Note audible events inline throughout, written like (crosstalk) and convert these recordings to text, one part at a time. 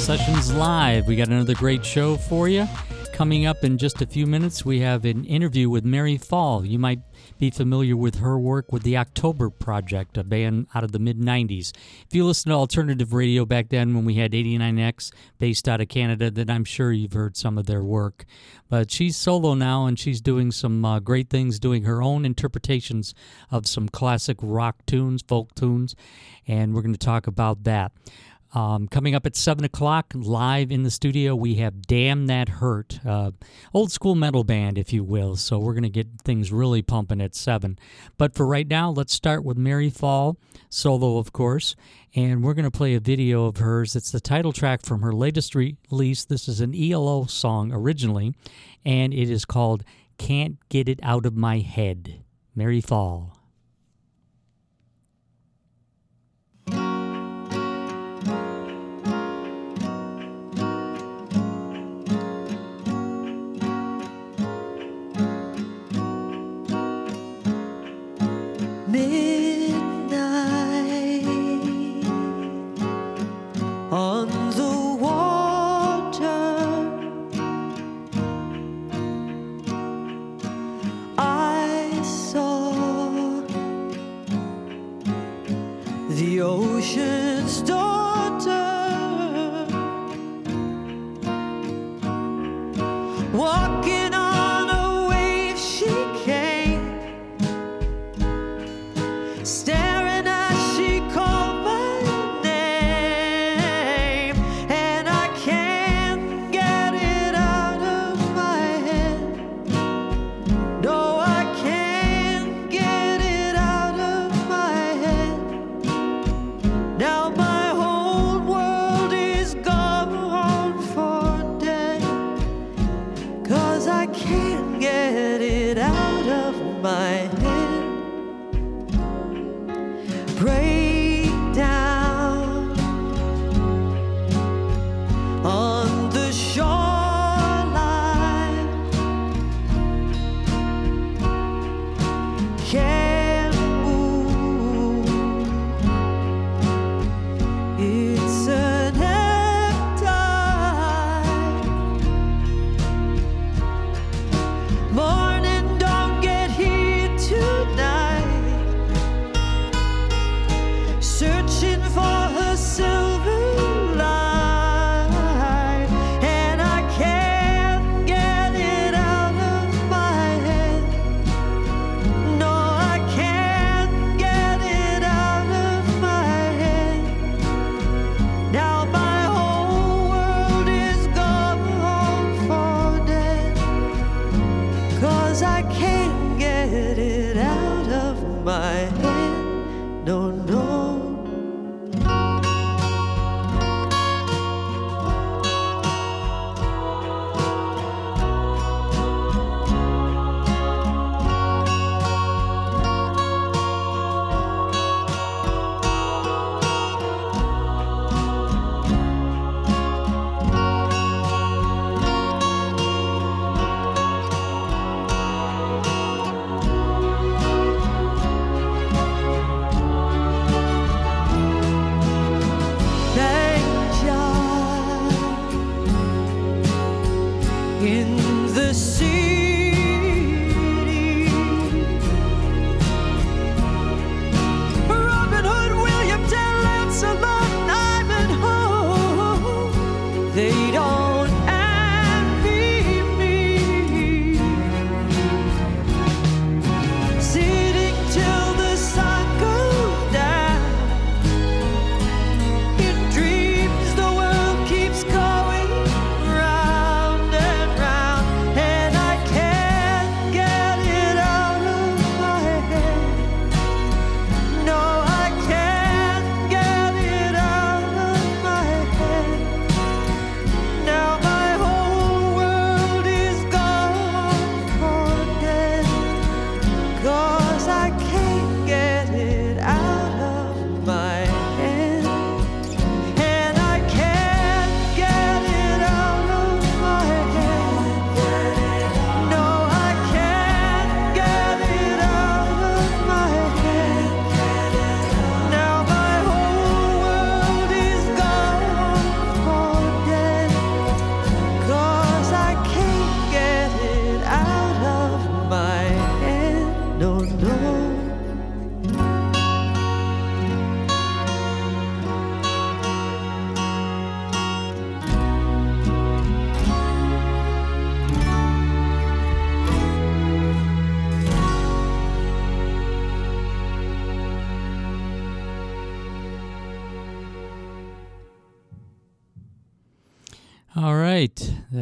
Sessions Live. We got another great show for you. Coming up in just a few minutes, we have an interview with Mary Fahl. You might be familiar with her work with the October Project, a band out of the mid 90s. If you listen to alternative radio back then when we had 89X based out of Canada, then I'm sure you've heard some of their work. But she's solo now and she's doing some uh, great things, doing her own interpretations of some classic rock tunes, folk tunes, and we're going to talk about that. Um, coming up at 7 o'clock, live in the studio, we have Damn That Hurt, uh, old school metal band, if you will. So we're going to get things really pumping at 7. But for right now, let's start with Mary Fahl, solo, of course. And we're going to play a video of hers. It's the title track from her latest release. This is an ELO song originally, and it is called Can't Get It Out of My Head. Mary Fahl.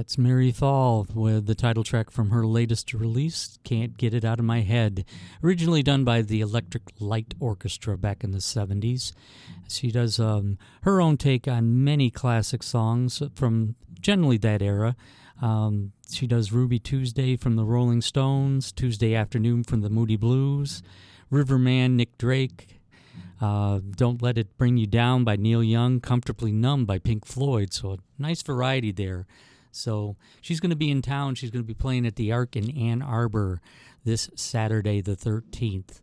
That's Mary Fahl with the title track from her latest release, Can't Get It Out of My Head. Originally done by the Electric Light Orchestra back in the 70s. She does um, her own take on many classic songs from generally that era. Um, she does Ruby Tuesday from the Rolling Stones, Tuesday Afternoon from the Moody Blues, Riverman, Nick Drake, uh, Don't Let It Bring You Down by Neil Young, Comfortably Numb by Pink Floyd. So, a nice variety there. So, she's going to be in town. She's going to be playing at the Ark in Ann Arbor this Saturday, the 13th.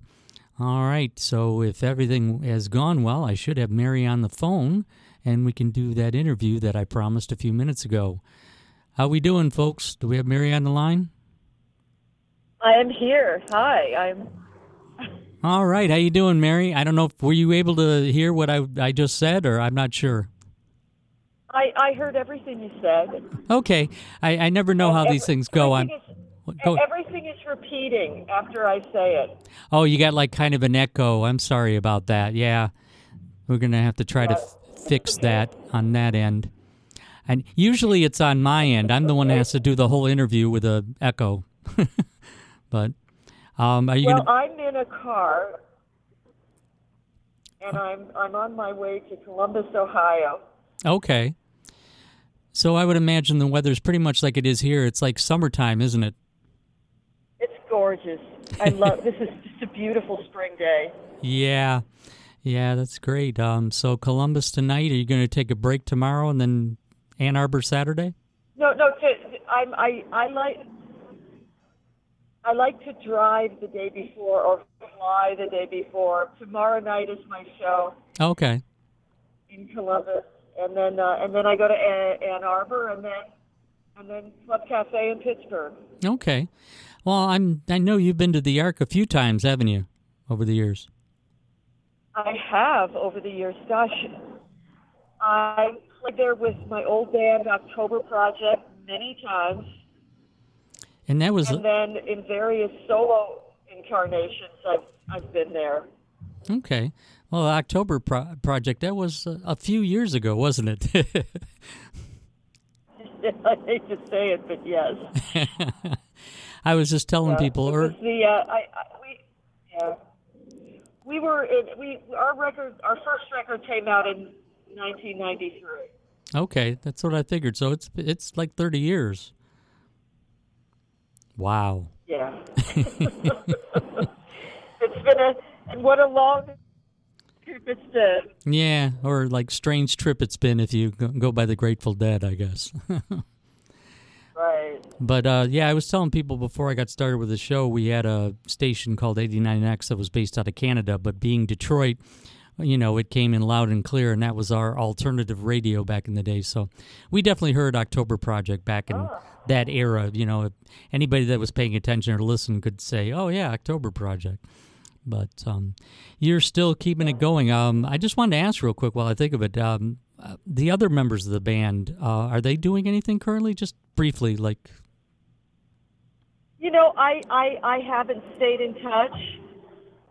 All right. So, if everything has gone well, I should have Mary on the phone and we can do that interview that I promised a few minutes ago. How we doing, folks? Do we have Mary on the line? I am here. Hi. I'm all right, how you doing, Mary? I don't know if were you able to hear what I I just said, or I'm not sure. I I heard everything you said. Okay, I I never know and how every, these things go. I'm. Go. Everything is repeating after I say it. Oh, you got like kind of an echo. I'm sorry about that. Yeah, we're gonna have to try to f- fix that on that end. And usually it's on my end. I'm the one that has to do the whole interview with a echo. (laughs) but um, are you well, gonna... I'm in a car, and I'm I'm on my way to Columbus, Ohio. Okay. So I would imagine the weather's pretty much like it is here. It's like summertime, isn't it? It's gorgeous. I love. this is just a beautiful spring day. Yeah, yeah, that's great. Um, so Columbus tonight. Are you going to take a break tomorrow and then Ann Arbor Saturday? No, no. To, I'm I I like I like to drive the day before or fly the day before. Tomorrow night is my show. Okay. In Columbus, and then uh, and then I go to Ann Arbor, and then and then Club Cafe in Pittsburgh. Okay. Well, I'm I know you've been to the Ark a few times, haven't you, over the years? I have over the years. Gosh, I played there with my old band October Project many times. And that was. And then in various solo incarnations, I've I've been there. Okay. Well, October Pro- Project that was uh, a few years ago, wasn't it? (laughs) I hate to say it, but yes. (laughs) I was just telling yeah, people. Or, the uh, I, I, we yeah we were in, we our record our first record came out in 1993. Okay, that's what I figured. So it's it's like 30 years. Wow. Yeah. (laughs) it's been a what a long trip it's been. Yeah, or like strange trip it's been if you go by the Grateful Dead, I guess. (laughs) right. But uh, yeah, I was telling people before I got started with the show, we had a station called 89X that was based out of Canada, but being Detroit, you know, it came in loud and clear, and that was our alternative radio back in the day. So we definitely heard October Project back in oh. that era. You know, anybody that was paying attention or listening could say, "Oh yeah, October Project." But um, you're still keeping it going. Um, I just wanted to ask real quick while I think of it. Um, uh, the other members of the band uh, are they doing anything currently? Just briefly, like. You know, I I, I haven't stayed in touch,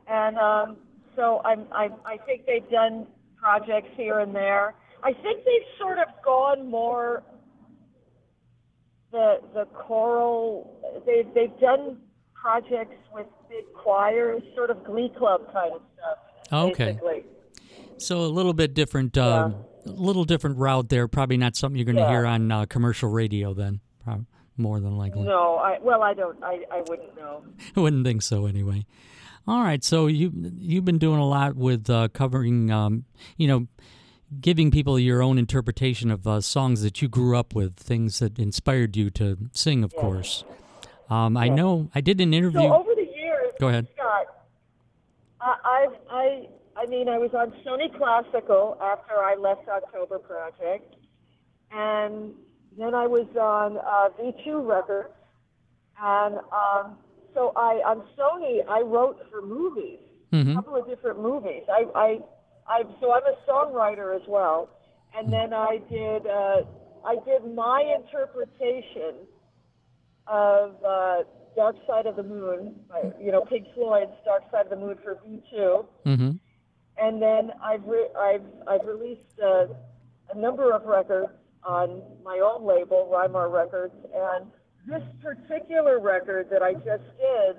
and um, so I'm, I, I think they've done projects here and there. I think they've sort of gone more the the choral. They've they've done projects with big choirs, sort of glee club kind of stuff. Okay. Basically. So a little bit different, uh, yeah. little different route there. Probably not something you're going to yeah. hear on uh, commercial radio then. more than likely. No, I well, I don't. I, I wouldn't know. I (laughs) wouldn't think so anyway. All right, so you you've been doing a lot with uh, covering, um, you know, giving people your own interpretation of uh, songs that you grew up with, things that inspired you to sing, of yes. course. Um. I know I did an interview. So over the years, go ahead. Scott, I, I I mean I was on Sony Classical after I left October Project, and then I was on uh, V2 Records, and um, so I on Sony I wrote for movies, mm-hmm. a couple of different movies. I I I so I'm a songwriter as well, and then I did uh, I did my interpretation of uh, Dark Side of the Moon, by, you know Pink Floyd's Dark Side of the Moon for V2, mm-hmm. and then I've re- I've I've released uh, a number of records on my own label, Rymar Records, and this particular record that I just did,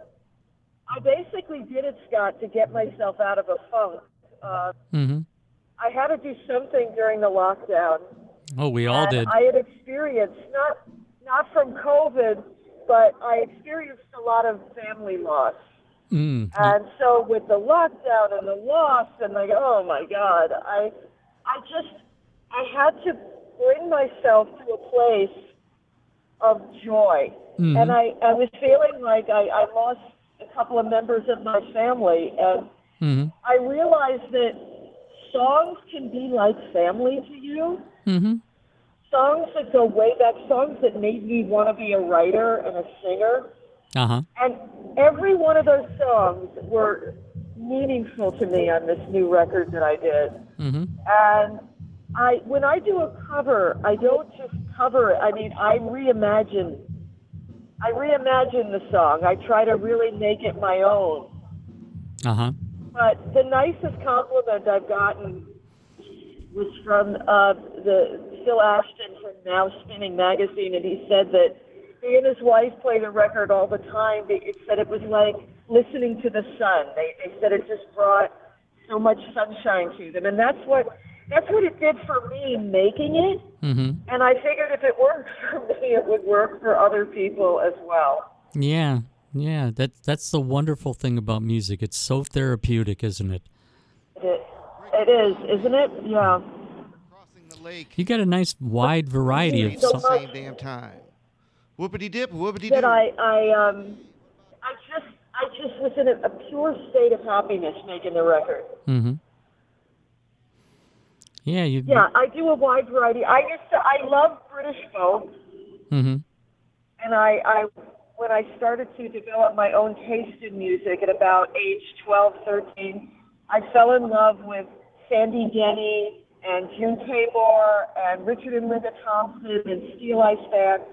I basically did it, Scott, to get myself out of a funk. Uh, Mm-hmm. I had to do something during the lockdown. Oh, we all did. I had experienced not not from COVID, but I experienced a lot of family loss. Mm. And so with the lockdown and the loss and like, oh my God, I, I just, I had to bring myself to a place of joy. Mhm. And I, I was feeling like I, I lost a couple of members of my family. And Mm-hmm. I realized that songs can be like family to you. Mm-hmm. Songs that go way back, songs that made me want to be a writer and a singer. Uh-huh. And every one of those songs were meaningful to me on this new record that I did. Mm-hmm. And I, when I do a cover, I don't just cover it. I mean, I reimagine. I reimagine the song. I try to really make it my own. Uh-huh. But the nicest compliment I've gotten was from uh, the Phil Ashton from Now Spinning magazine, and he said that he and his wife play the record all the time. They said it was like listening to the sun. They, they said it just brought so much sunshine to them, and that's what that's what it did for me making it. Mm-hmm. And I figured if it worked (laughs) for me, it would work for other people as well. Yeah. Yeah. That that's the wonderful thing about music. It's so therapeutic, isn't it? It, it is, isn't it? Yeah. Crossing the lake You got a nice wide variety of at So the songs. same damn time. Whoopity dip, whoopity that doo. I, I, um, I just, I just was in a, a pure state of happiness making the record. Mm-hmm. Yeah, you. Yeah, I do a wide variety. I used to, I love British folk, Mm-hmm. and I, I, when I started to develop my own taste in music at about age 12, 13, I fell in love with Sandy Denny and June Tabor and Richard and Linda Thompson and Steel Ice Band.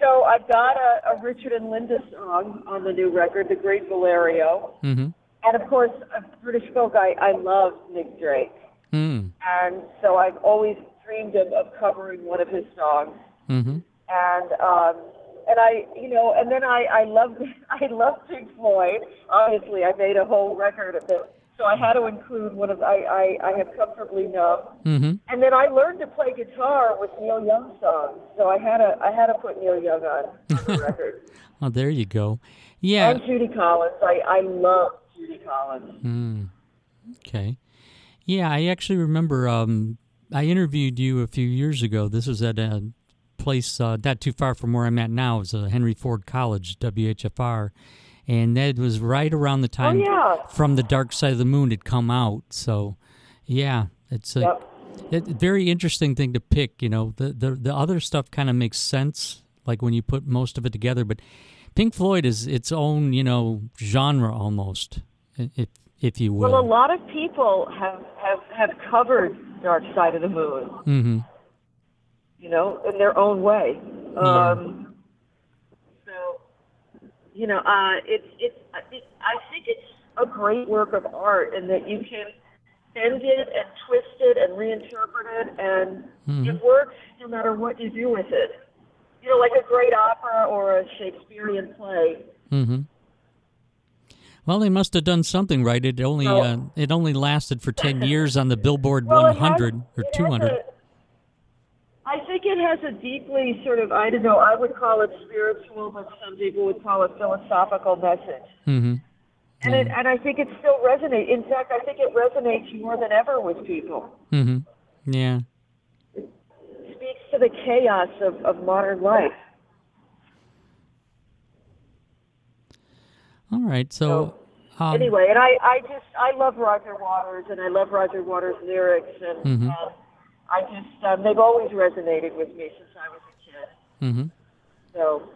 So I've got a, a Richard and Linda song on the new record, The Great Valerio. Mm-hmm. And of course, uh, British folk, I, I love Nick Drake. Mm. And so I've always dreamed of, of covering one of his songs. Mm-hmm. And, um, and I, you know, and then I, I love, (laughs) I love Pink Floyd. Obviously, I made a whole record of it. So I had to include one of, I, I, I have comfortably numb. Mm-hmm. And then I learned to play guitar with Neil Young songs. So I had to, I had to put Neil Young on, on the (laughs) record. Oh, there you go. Yeah. And Judy Collins. I, I love Judy Collins. Mm. Okay. Yeah, I actually remember um, I interviewed you a few years ago. This was at a place uh, not too far from where I'm at now. It was uh, Henry Ford College, WHFR. And that was right around the time Oh, yeah. From the Dark Side of the Moon had come out. So, yeah, it's a Yep. it, very interesting thing to pick. You know, the, the, the other stuff kind of makes sense, like when you put most of it together. But Pink Floyd is its own, you know, genre almost, if if you will. Well, a lot of people have, have, have covered Dark Side of the Moon, Mm-hmm. you know, in their own way. Um, so, you know, uh, it's, it's, I think I think it's a great work of art in that you can bend it and twist it and reinterpret it, and Mhm. it works no matter what you do with it. You know, like a great opera or a Shakespearean play. Mm-hmm. Well, they must have done something right. It only uh, it only lasted for ten (laughs) years on the Billboard Well, it has- 100 or 200. A- I think it has a deeply sort of, I don't know, I would call it spiritual, but some people would call it philosophical message. Mm-hmm. And, it, and I think it still resonates. In fact, I think it resonates more than ever with people. Mm-hmm. Yeah. It speaks to the chaos of, of modern life. All right. So, um, anyway, and I, I just, I love Roger Waters, and I love Roger Waters' lyrics, and Mhm. um, I just, um, they've always resonated with me since I was a kid. Mm-hmm. So,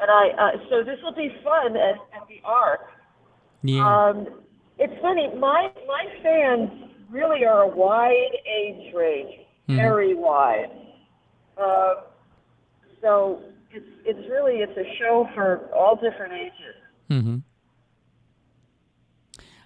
and I, uh, so this will be fun at, at the Ark. Yeah. Um, it's funny. My my fans really are a wide age range, Mhm. very wide. Uh, so it's it's really it's a show for all different ages. Mm-hmm.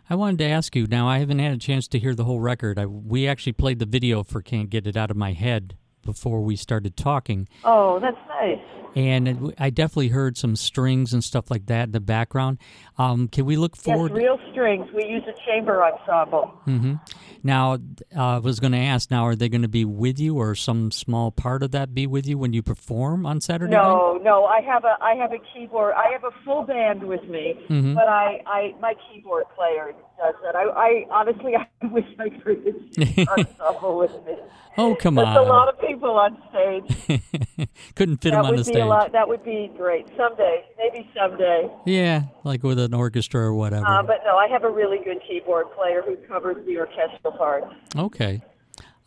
I wanted to ask you. Now, I haven't had a chance to hear the whole record. I, we actually played the video for "Can't Get It Out of My Head" before we started talking, Oh, that's nice. And it, I definitely heard some strings and stuff like that in the background. Um, can we look forward? Yes, real strings. We use a chamber ensemble. hmm Now, uh, I was going to ask. Now, are they going to be with you, or some small part of that be with you when you perform on Saturday night? No, no. I have a I have a keyboard. I have a full band with me, Mhm. but I, I my keyboard player does that. I, I honestly (laughs) I wish I could this ensemble with me. (laughs) Oh, come There's on! a lot of people on stage. (laughs) Couldn't fit that them on the stage. Lot. That would be great someday. Maybe someday. Yeah, like with an orchestra or whatever. Uh, but no, I have a really good keyboard player who covers the orchestral parts. okay.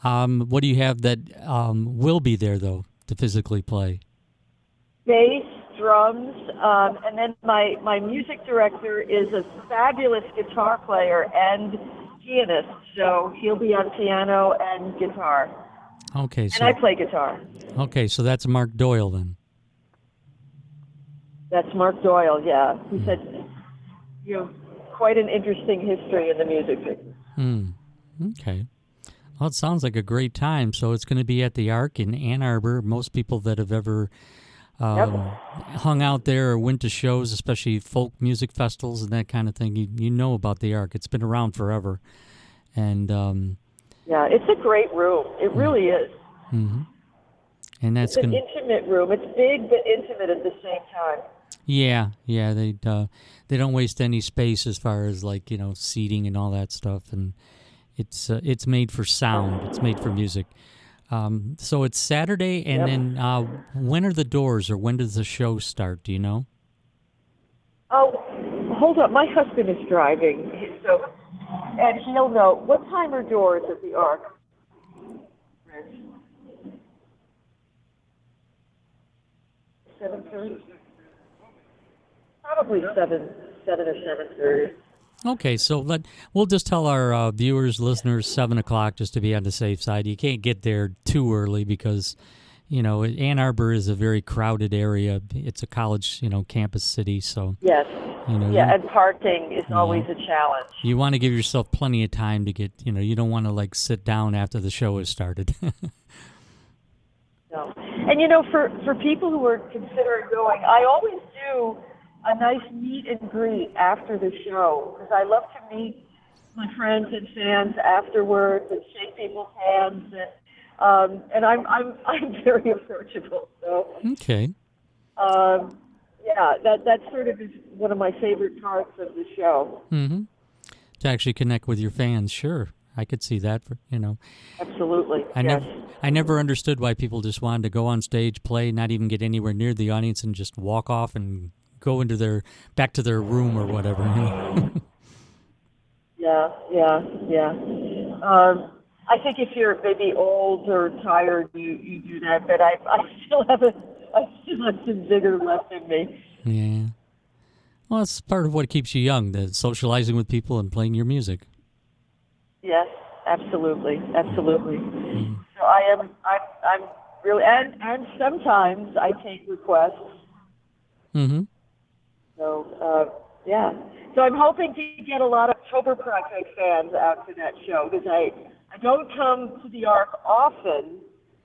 Um, what do you have that um, will be there though to physically play? bass, drums, um, and then my, my music director is a fabulous guitar player and pianist, so he'll be on piano and guitar. Okay, And so I play guitar. okay, so that's Mark Doyle then. That's Mark Doyle, yeah. He said, you know, quite an interesting history in the music business. Hmm. Okay. Well, it sounds like a great time. So it's going to be at the Ark in Ann Arbor. Most people that have ever um, hung out there or went to shows, especially folk music festivals and that kind of thing, you, you know about the Ark. It's been around forever. And um, Yeah, it's a great room. It really is. mhm. and that's It's an to intimate room. It's big but intimate at the same time. Yeah, yeah, they uh, they don't waste any space as far as like you know seating and all that stuff, and it's uh, it's made for sound. It's made for music. Um, so it's Saturday, and Yep. then uh, when are the doors, or when does the show start? Do you know? Oh, hold up. My husband is driving, so and he'll know. What time are doors at the Ark? Seven thirty. Probably seven, seven or seven thirty. Okay, so let we'll just tell our uh, viewers, listeners, seven o'clock, just to be on the safe side. You can't get there too early because, you know, Ann Arbor is a very crowded area. It's a college, you know, campus city, so Yes. you know. Yeah, you- and parking is always a challenge. You want to give yourself plenty of time to get, you know, you don't want to like sit down after the show has started. (laughs) No. And you know, for for people who are considering going, I always do a nice meet and greet after the show because I love to meet my friends and fans afterwards and shake people's hands and um, and I'm I'm (laughs) I'm very approachable. So okay. um, yeah, that that sort of is one of my favorite parts of the show. Mm-hmm. To actually connect with your fans, sure. I could see that, for, you know. Absolutely. I yes. never I never understood why people just wanted to go on stage, play, not even get anywhere near the audience and just walk off and go into their back to their room or whatever. You know? (laughs) Yeah, yeah, yeah. Um, I think if you're maybe old or tired, you you do that. But I I still have a I still have some vigor left in me. yeah. Well, that's part of what keeps you young, the socializing with people and playing your music. Yes, absolutely, absolutely. So I am I'm I'm really and and sometimes I take requests. Mm-hmm. So uh, yeah. So I'm hoping to get a lot of October Project fans out to that show because I I don't come to the Ark often.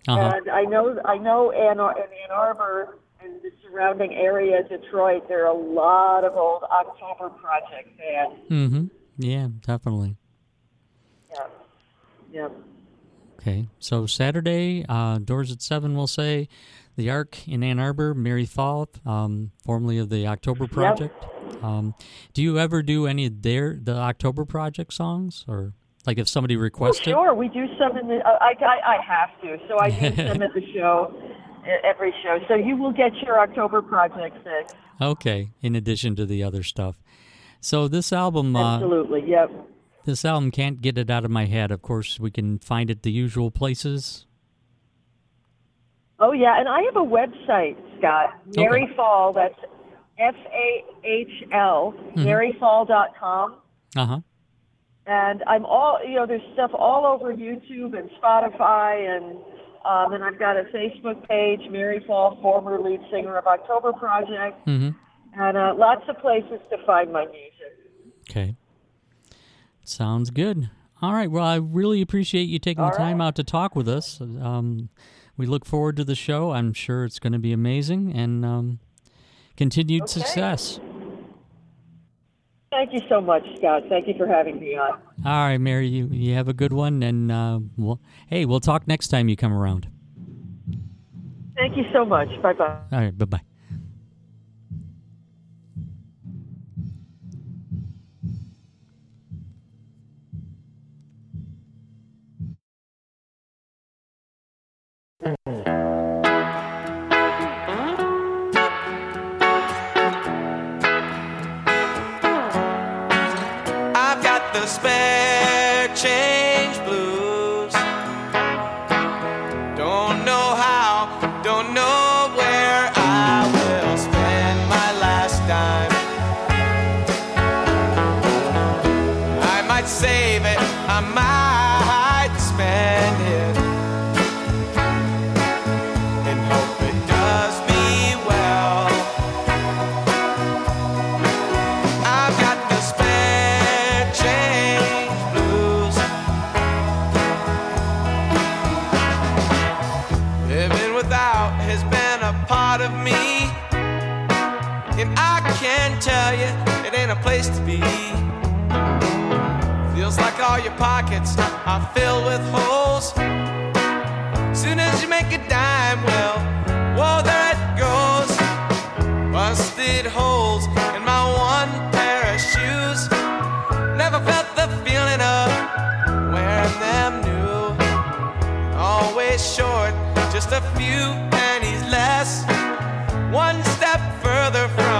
Uh-huh. And I know I know Ann, Ann Arbor and the surrounding area, Detroit, there are a lot of old October Project fans. Mm-hmm. Yeah, definitely. Yeah. Yeah. Okay, so Saturday, uh, doors at seven. We'll say, the Ark in Ann Arbor, Mary Fahl, um, formerly of the October Project. Um, do you ever do any of their the October Project songs, or like if somebody Oh, requested? sure. We do some in the. Uh, I, I I have to, so I do (laughs) some at the show, every show. So you will get your October Project fix. Okay, in addition to the other stuff. So this album, uh, Absolutely. Yep. this album can't get it out of my head. Of course, we can find it the usual places. Oh yeah, and I have a website, Scott. Mary Fahl. That's F A H L. MaryFahl.com. Uh huh. And I'm all, you know, there's stuff all over YouTube and Spotify, and um, and I've got a Facebook page, Mary Fahl, former lead singer of October Project, Mm-hmm. and uh, lots of places to find my music. Okay. Sounds good. All right. Well, I really appreciate you taking All the time right. out to talk with us. Um, we look forward to the show. I'm sure it's going to be amazing and um, continued okay. success. Thank you so much, Scott. Thank you for having me on. All right, Mary, you, you have a good one. And uh, we'll, hey, we'll talk next time you come around. Thank you so much. Bye bye. All right, bye bye. Mm-hmm. are filled with holes. Soon as you make a dime, well, whoa, there it goes. Busted holes in my one pair of shoes. Never felt the feeling of wearing them new. Always short, just a few pennies less. One step further from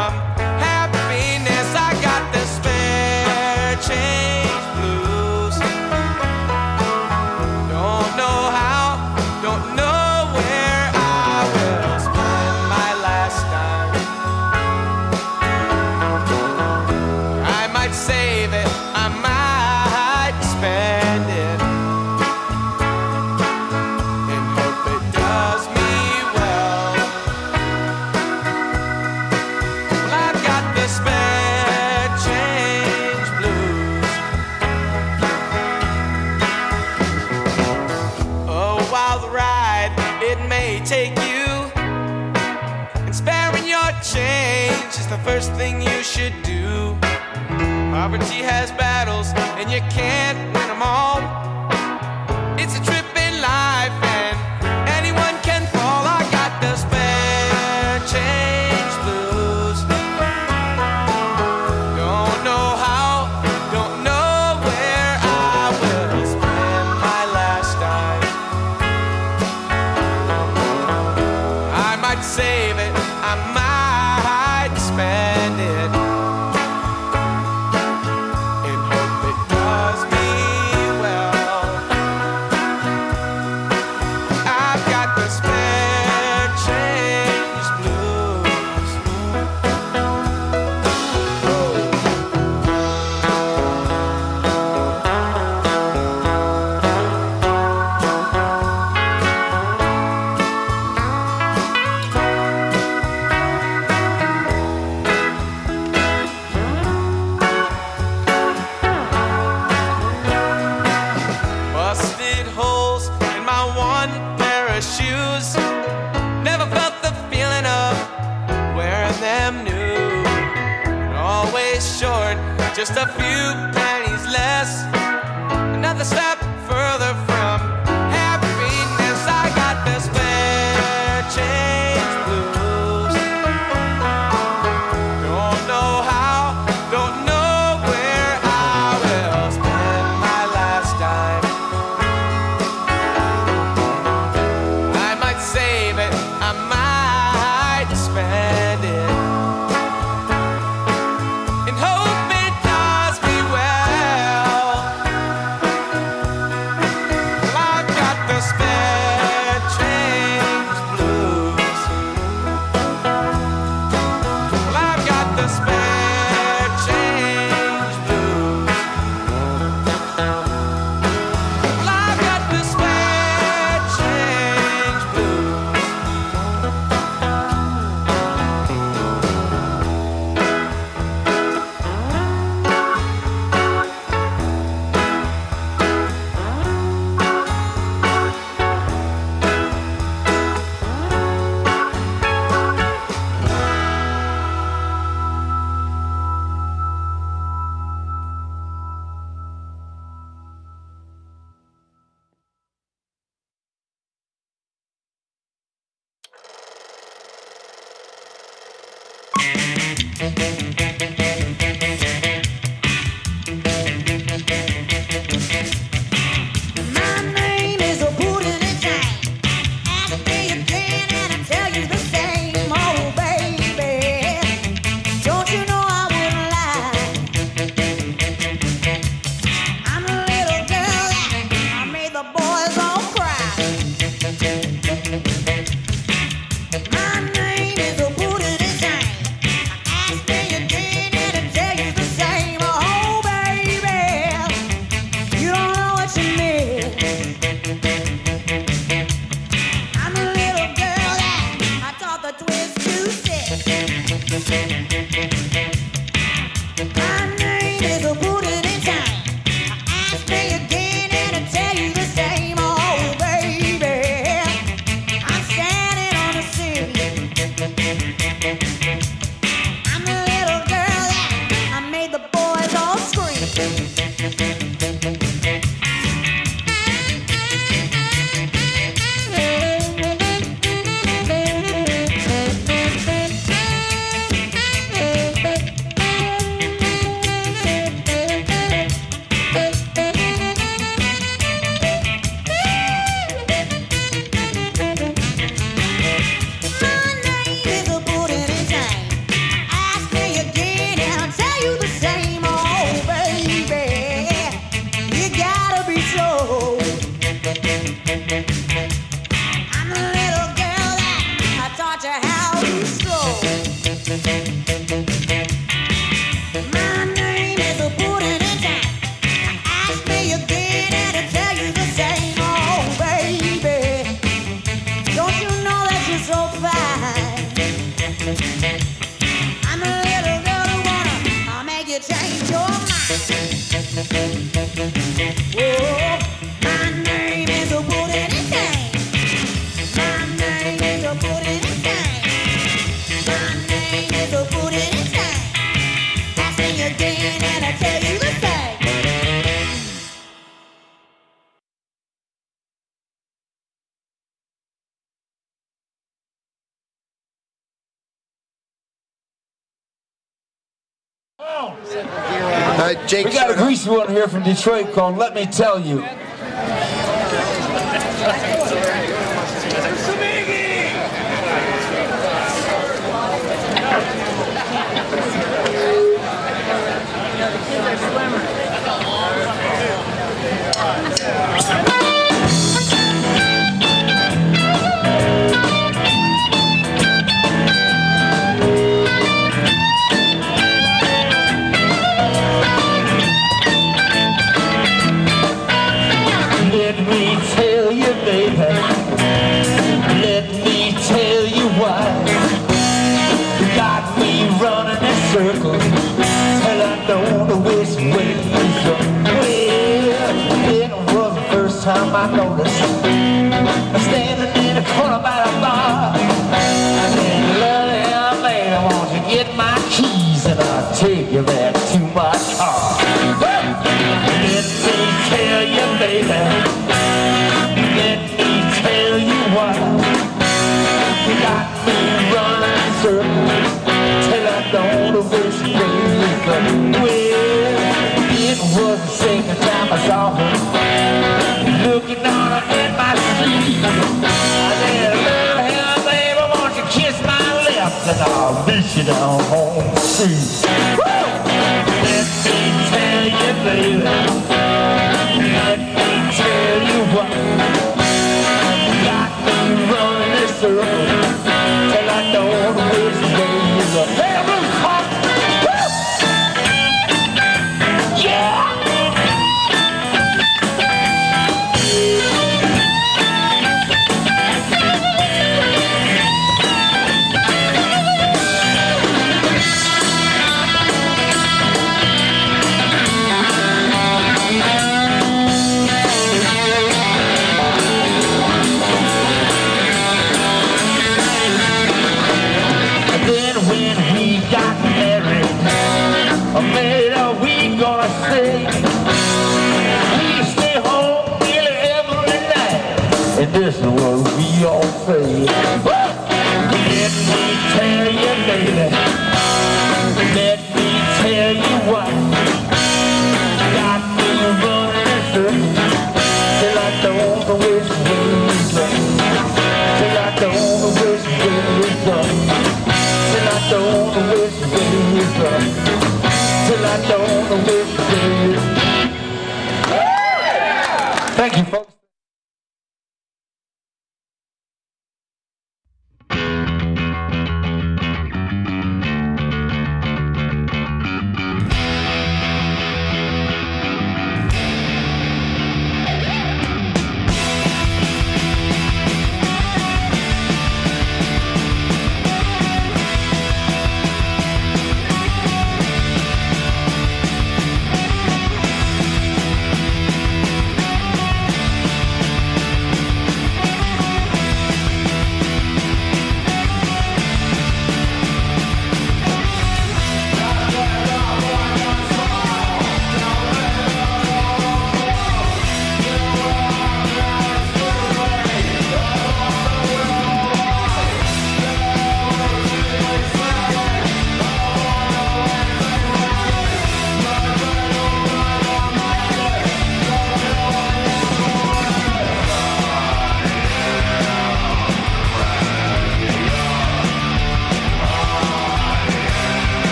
from Detroit called Let Me Tell You. and I'll miss you down home. Let me tell you, baby. Let me tell you what. Got me running till I don't waste days. Hey,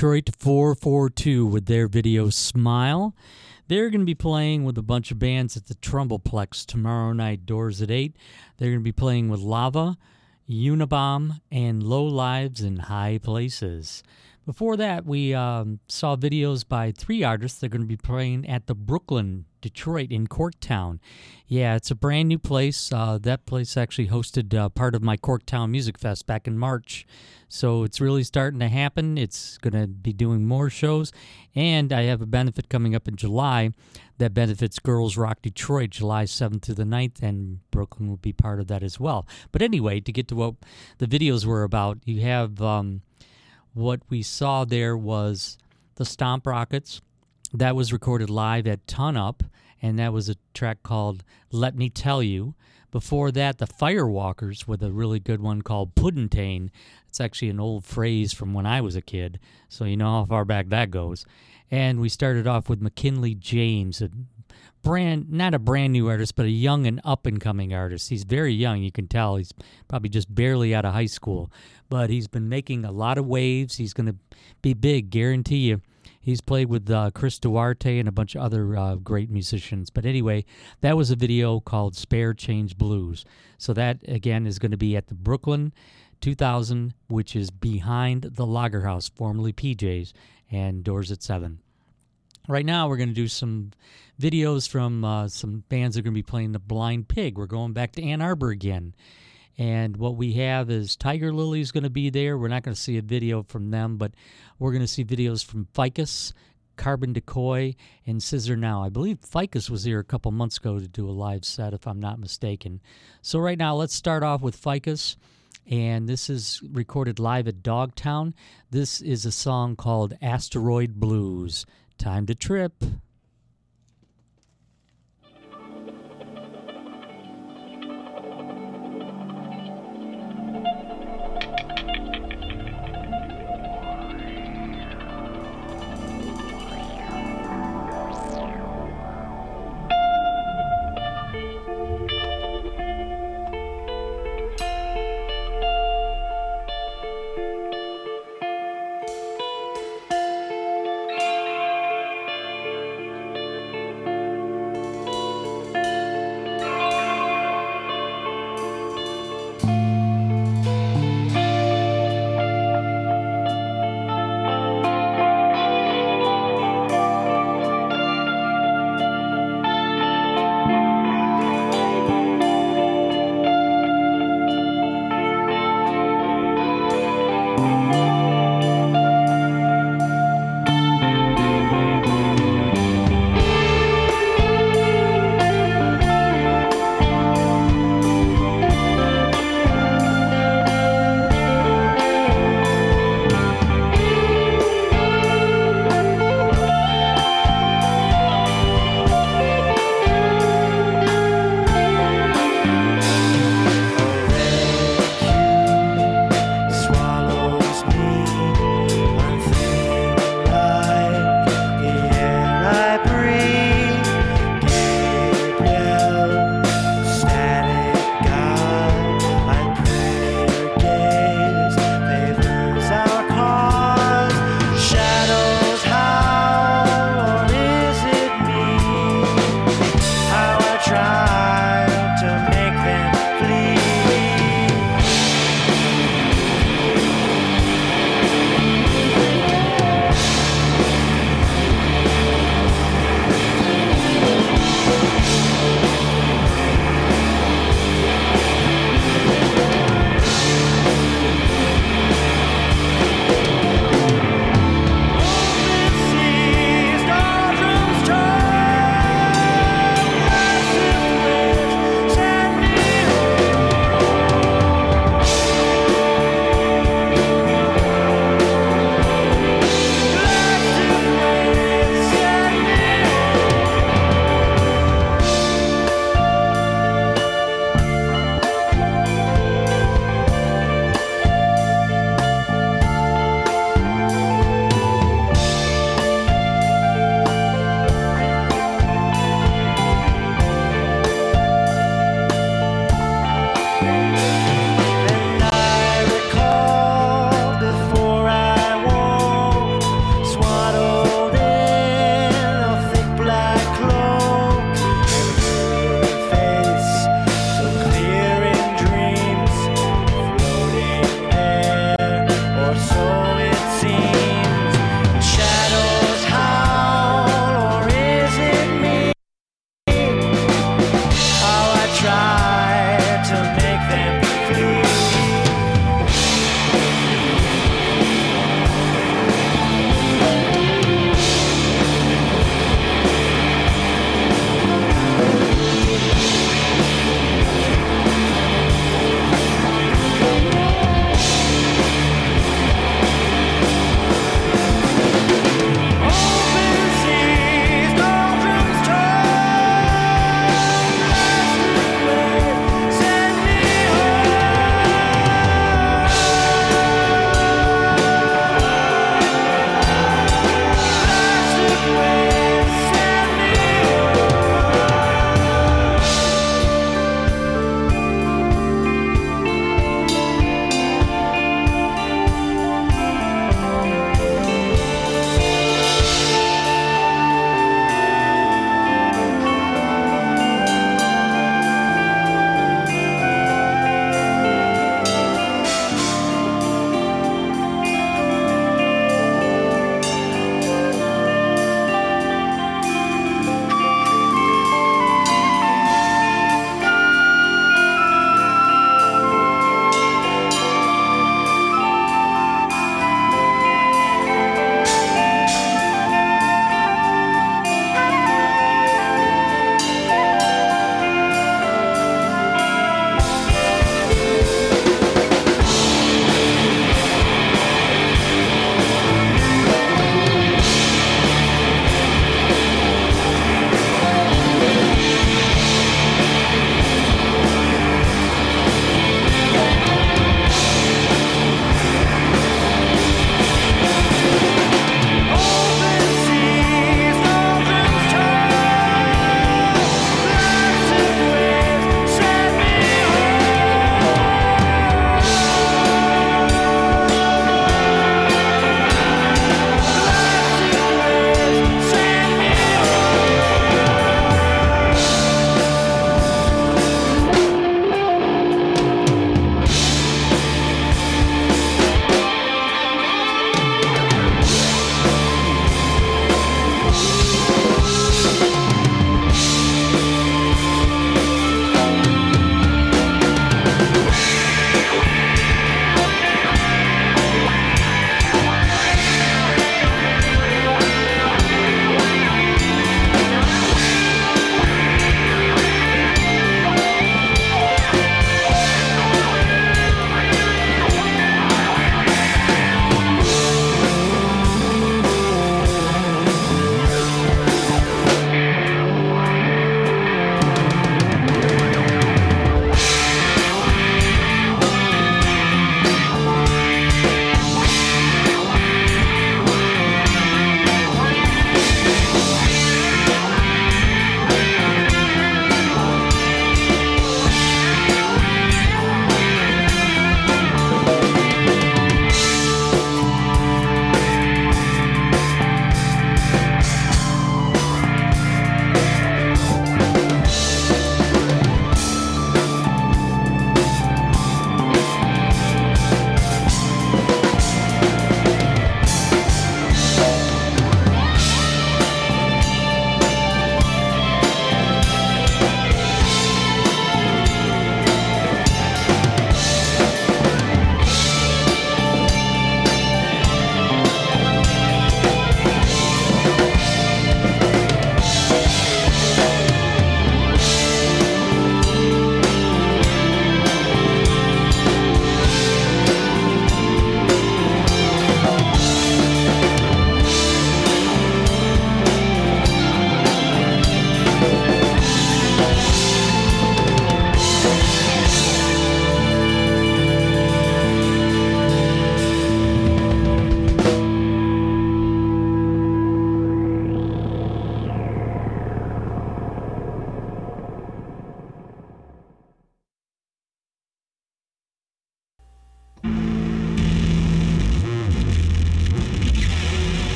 Detroit 442 with their video Smile. They're going to be playing with a bunch of bands at the Trumbullplex tomorrow night, doors at 8. They're going to be playing with Lava, Unibomb, and Low Lives in High Places. Before that, we um, saw videos by three artists. They're going to be playing at the Brooklyn, Detroit, in Corktown. Yeah, it's a brand new place. Uh, that place actually hosted uh, part of my Corktown Music Fest back in March. So it's really starting to happen. It's going to be doing more shows. And I have a benefit coming up in July that benefits Girls Rock Detroit, July 7th through the 9th, and Brooklyn will be part of that as well. But anyway, to get to what the videos were about, you have um, what we saw there was the Stomp Rockets. That was recorded live at Ton Up, and that was a track called Let Me Tell You. Before that, the Firewalkers with a really good one called Puddentane. It's actually an old phrase from when I was a kid, so you know how far back that goes. And we started off with McKinley James, a brand not a brand new artist, but a young and up and coming artist. He's very young, you can tell. He's probably just barely out of high school, but he's been making a lot of waves. He's going to be big, guarantee you. He's played with uh, Chris Duarte and a bunch of other uh, great musicians. But anyway, that was a video called Spare Change Blues. So that, again, is going to be at the Brooklyn 2000, which is behind the Lager House, formerly PJ's, and doors at 7. Right now, we're going to do some videos from uh, some bands that are going to be playing the Blind Pig. We're going back to Ann Arbor again. And what we have is Tiger Lily is going to be there. We're not going to see a video from them, but we're going to see videos from Ficus, Carbon Decoy, and Scissor Now. I believe Ficus was here a couple months ago to do a live set, if I'm not mistaken. So, right now, let's start off with Ficus. And this is recorded live at Dogtown. This is a song called Asteroid Blues. Time to trip.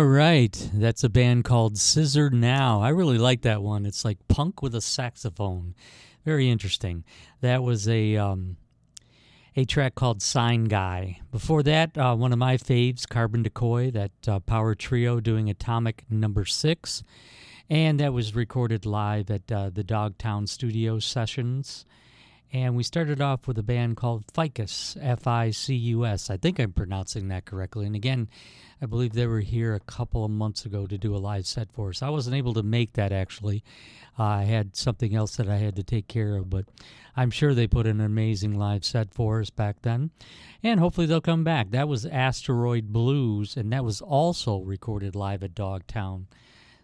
All right, that's a band called Scissor Now. I really like that one. It's like punk with a saxophone. Very interesting. That was a um, a track called Sign Guy. Before that, uh, one of my faves, Carbon Decoy, that uh, power trio doing Atomic Number Six, and that was recorded live at uh, the Dogtown Studio sessions. And we started off with a band called Ficus, F I C U S. I think I'm pronouncing that correctly. And again, I believe they were here a couple of months ago to do a live set for us. I wasn't able to make that actually. Uh, I had something else that I had to take care of, but I'm sure they put an amazing live set for us back then. And hopefully they'll come back. That was Asteroid Blues, and that was also recorded live at Dogtown.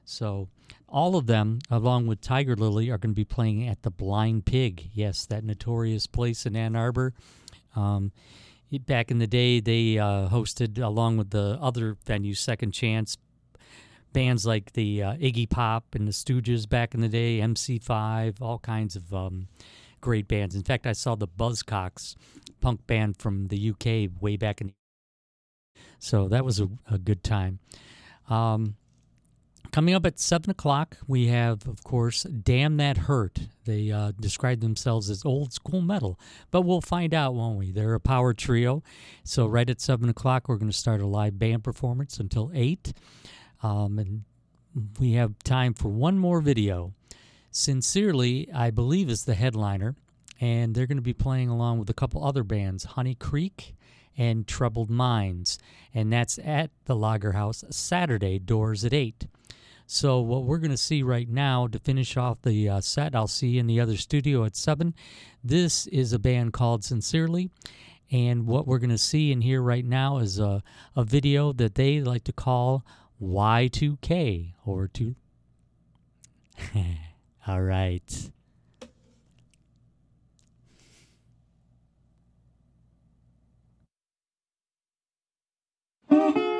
So all of them, along with Tiger Lily, are going to be playing at the Blind Pig. Yes, that notorious place in Ann Arbor. Um, back in the day, they uh, hosted, along with the other venues, Second Chance, bands like the uh, Iggy Pop and the Stooges back in the day, MC5, all kinds of um, great bands. In fact, I saw the Buzzcocks, punk band from the UK, way back in. The- So that was a, a good time. Um, Coming up at 7 o'clock, we have, of course, Damn That Hurt. They uh, describe themselves as old school metal, but we'll find out, won't we? They're a power trio. So, right at 7 o'clock, we're going to start a live band performance until 8. Um, and we have time for one more video. Sincerely, I believe, is the headliner, and they're going to be playing along with a couple other bands, Honey Creek and Troubled Minds, and that's at the Lager House Saturday, doors at 8. So, what we're going to see right now to finish off the uh, set, I'll see you in the other studio at 7. This is a band called Sincerely. And what we're going to see and hear right now is a, a video that they like to call Y2K or 2. (laughs) All right. The (laughs)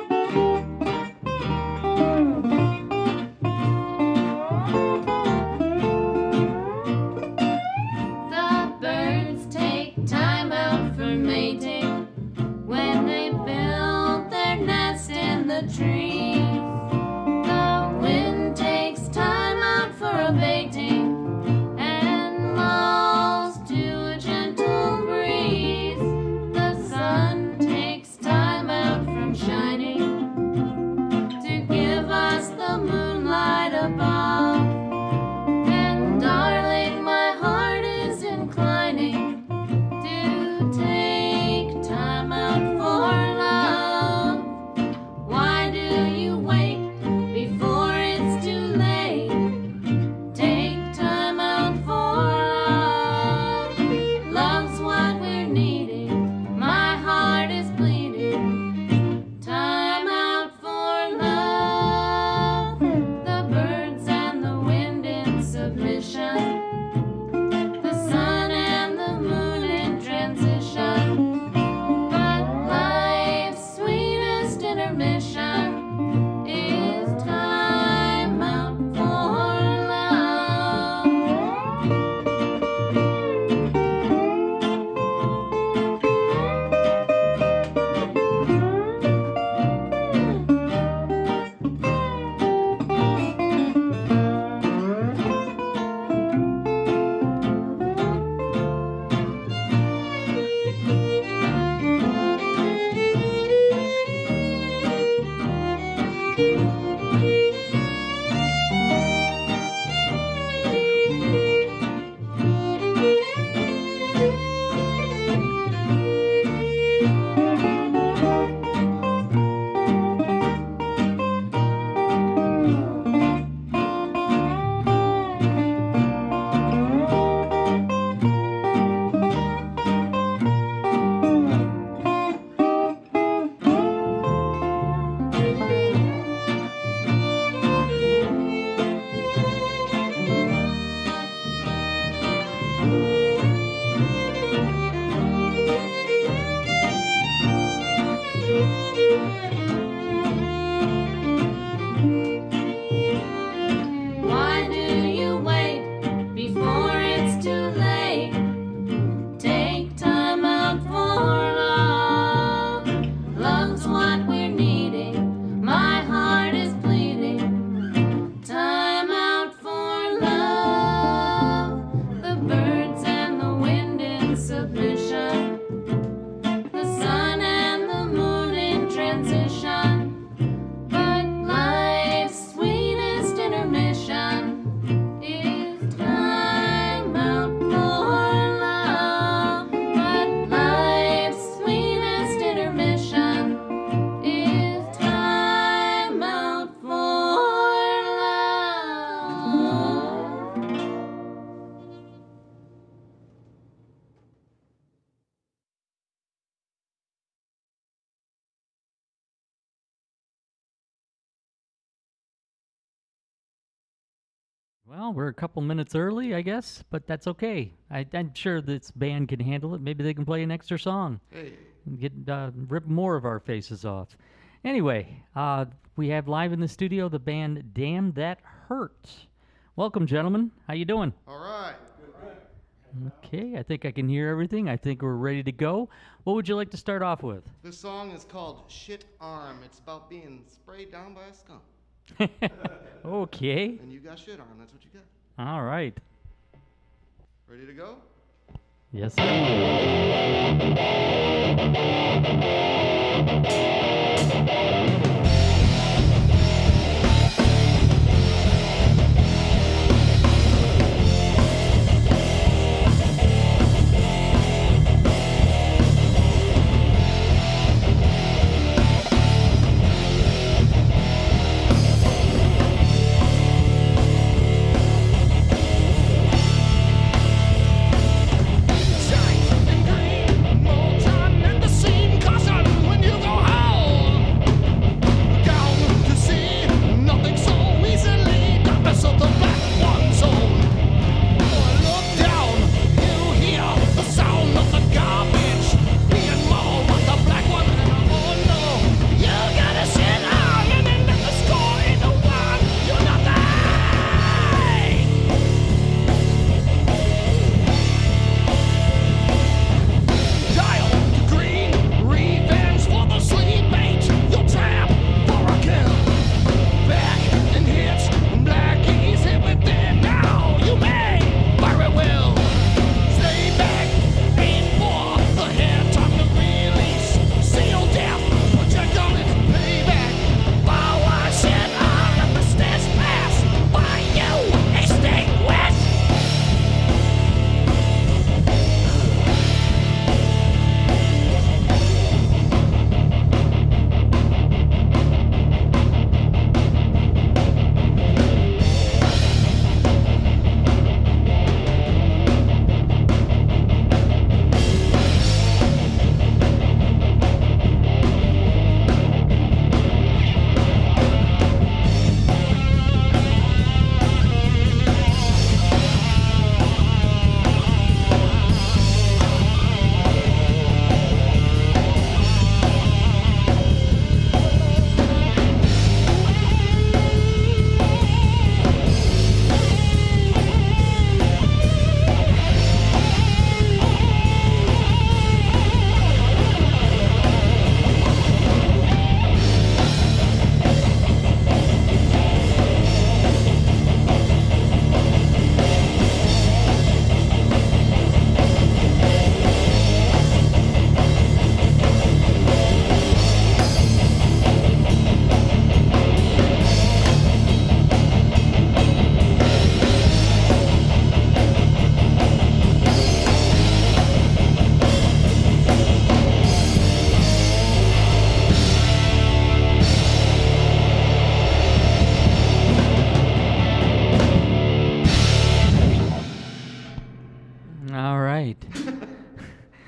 Well, we're a couple minutes early, I guess, but that's okay. I, I'm sure this band can handle it. Maybe they can play an extra song Hey. and get uh, rip more of our faces off. Anyway, uh, we have live in the studio the band Damn That Hurt. Welcome, gentlemen. How you doing? All right. Okay, I think I can hear everything. I think we're ready to go. What would you like to start off with? This song is called Shit Arm. It's about being sprayed down by a skunk. (laughs) okay. And you got shit arm. That's what you got. All right. Ready to go? Yes, sir.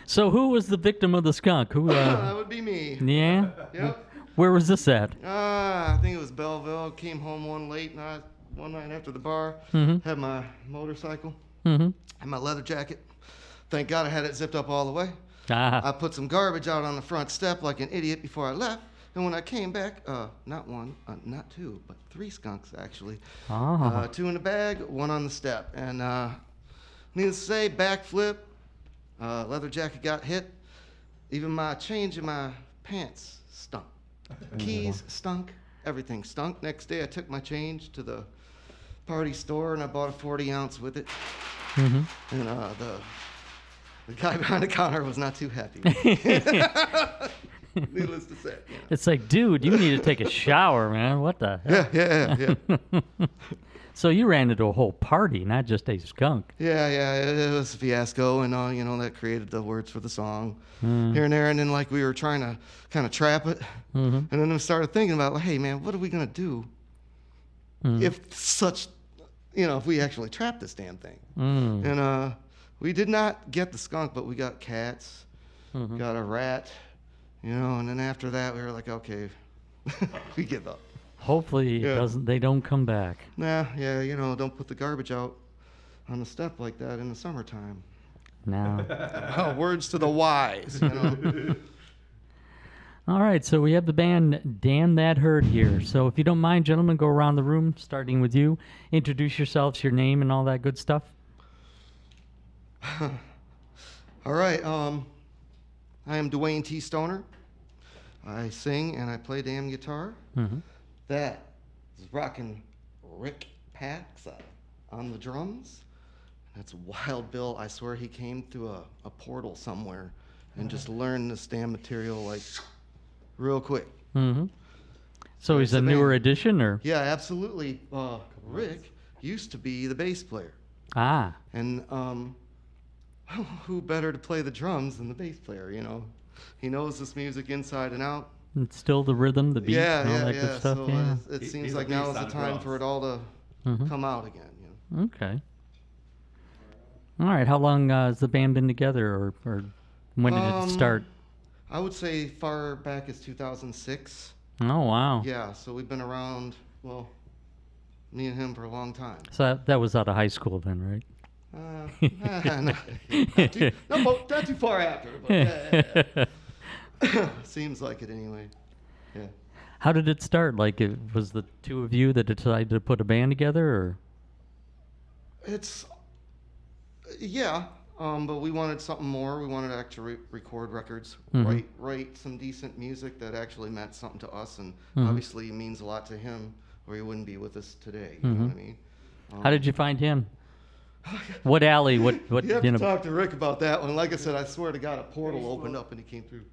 So, who was the victim of the skunk? Who? Uh, (laughs) that would be me. yeah. Yep. Where was this at? Uh, I think it was Belleville. Came home one late night, one night after the bar. Mhm. Had my motorcycle. Mm-hmm. Had my leather jacket. Thank God I had it zipped up all the way. Ah. I put some garbage out on the front step like an idiot before I left. And when I came back, uh, not one, uh, not two, but three skunks actually. Ah. Uh, two in a bag, one on the step. And uh, needless to say, backflip, uh, leather jacket got hit. Even my change in my pants stunk. (laughs) Keys stunk. Everything stunk. Next day, I took my change to the party store and I bought a 40 ounce with it. Mhm. And uh, the the guy (laughs) behind the counter was not too happy. (laughs) Needless to say. you know. It's like, dude, you need to take a shower, man. What the hell? Yeah, yeah, yeah. So you ran into a whole party, not just a skunk. Yeah, yeah, it, was a fiasco, and uh, you know that created the words for the song here and there, and then like we were trying to kind of trap it, and then we started thinking about, like, hey man, what are we gonna do if such, you know, if we actually trap this damn thing? Mm. And uh, we did not get the skunk, but we got cats, Mm-hmm. got a rat, you know, and then after that we were like, okay, (laughs) we give up. Hopefully, it Yeah. doesn't. They don't come back. Nah, yeah, you know, don't put the garbage out on the step like that in the summertime. Now, (laughs) Oh, words to the wise. You know? (laughs) all right. So we have the band "Damn That Hurt" here. So if you don't mind, gentlemen, go around the room, starting with you. Introduce yourselves, your name, and all that good stuff. (laughs) All right. Um, I am Dwayne T. Stoner. I sing and I play damn guitar. Mhm. That is rocking Rick Pax uh, on the drums. That's Wild Bill. I swear he came through a, a portal somewhere and just learned this damn material like real quick. Mm-hmm. So he's a newer addition, or Yeah, absolutely. Uh, Rick used to be the bass player. ah, And um, (laughs) who better to play the drums than the bass player? You know, he knows this music inside and out. It's still the rhythm, the beat, yeah, and all yeah, that yeah. good stuff. so yeah. uh, it seems he's like now is the time drums. for it all to Mhm. come out again. You know? Okay. All right. How long uh, has the band been together, or, or when did Um, it start? I would say far back as 2006. Oh wow. Yeah, so we've been around. Well, me and him for a long time. So that, that was out of high school then, right? Uh, (laughs) eh, no, not, too, no, but not too far after. But, yeah, yeah, yeah. (laughs) (coughs) Seems like it anyway. Yeah. How did it start? Like, it was the two of you that decided to put a band together, or It's yeah, um, but we wanted something more. We wanted to actually re- record records, Mhm. write write some decent music that actually meant something to us, and Mhm. obviously means a lot to him, or he wouldn't be with us today. You know what I mean? Um, how did you find him? (laughs) What alley? What what? You have you to know- talk to Rick about that one. Like I said, I swear to God, a portal opened up and he came through.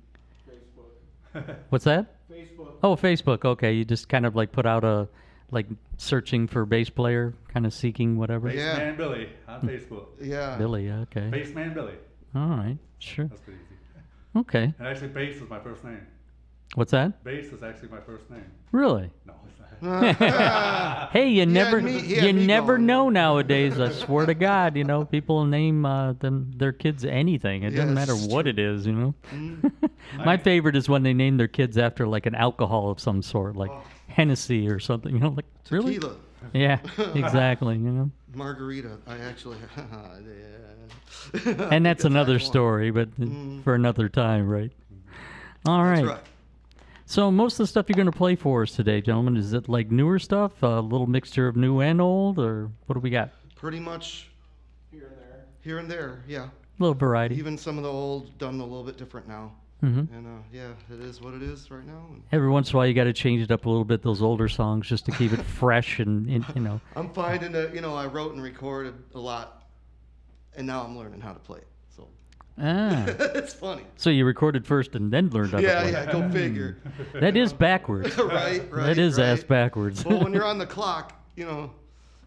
(laughs) What's that? Facebook. Oh, Facebook. Okay, you just kind of like put out a like searching for bass player, kind of seeking whatever. Yeah. Bassman Billy on hmm. Facebook. Yeah. Billy. Okay. Bassman Billy. All right. Sure. That's pretty easy. Okay. And actually, bass is my first name. What's that? Bass is actually my first name. Really? No, it's not. (laughs) (laughs) Hey, you never me- he had you me never going. know nowadays. I swear to God, you know, people name uh, them their kids anything. It Yeah, doesn't matter this what it is, you know. Mm. (laughs) My favorite is when they name their kids after like an alcohol of some sort, like Hennessy or something. You know, like really? Tequila, Yeah, exactly. You know, margarita. I actually. yeah. and that's another story, but Mm. for another time, right? All right. That's right. So most of the stuff you're going to play for us today, gentlemen, is it like newer stuff, a little mixture of new and old, or what do we got? Pretty much. Here and there. Here and there, yeah. A little variety. Even some of the old done a little bit different now. Mm-hmm. And uh, yeah, it is what it is right now. Every once in a while, you got to change it up a little bit. Those older songs, just to keep it (laughs) fresh and, and you know. I'm finding that you know I wrote and recorded a lot, and now I'm learning how to play it. So Ah. (laughs) it's funny. So you recorded first and then learned how to Yeah, play. yeah. Go figure. (laughs) That is backwards. (laughs) right, right. that is right. ass backwards. well, when you're on the clock, you know,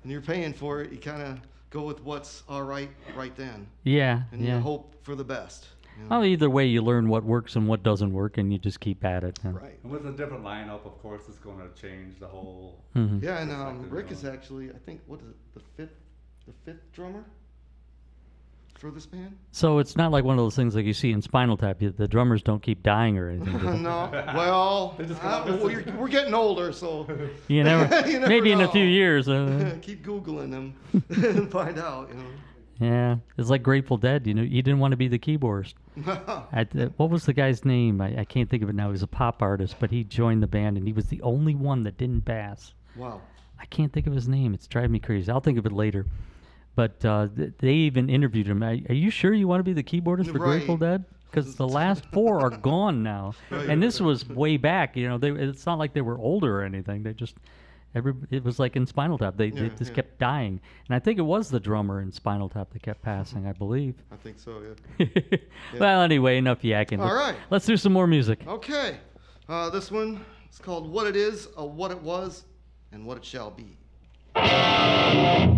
and you're paying for it, you kind of go with what's all right right then, yeah, and yeah. you hope for the best. you know? Well, either way, you learn what works and what doesn't work, and you just keep at it. you know. Right. and with a different lineup, of course, it's going to change the whole. Mhm. Yeah, and um, Rick you is actually, I think, what is it, the fifth, the fifth drummer for this band? So it's not like one of those things like you see in Spinal Tap. you- The drummers don't keep dying or anything. (laughs) no, well, (laughs) uh, go well, you're, we're getting older, so (laughs) You never. You never maybe in a few know. years. Uh, keep googling them and find out. You yeah, it's like Grateful Dead. You know, you didn't want to be the keyboardist. I, uh, what was the guy's name? I, I can't think of it now. He was a pop artist, but he joined the band, and he was the only one that didn't pass. wow. I can't think of his name. It's driving me crazy. I'll think of it later. But uh, th- they even interviewed him. Are, are you sure you want to be the keyboardist for Grateful Dead? Because the (laughs) last four are gone now, Right. and this was way back. You know, they, it's not like they were older or anything. They just Every it was like in Spinal Tap. They, they just yeah. kept dying, and I think it was the drummer in Spinal Tap that kept passing. I believe. I think so. Yeah. (laughs) Well, anyway, enough yakking. All Let's- right. Let's do some more music. Okay. Uh, this one is called "What It Is," a "What It Was," and "What It Shall Be." Thank you.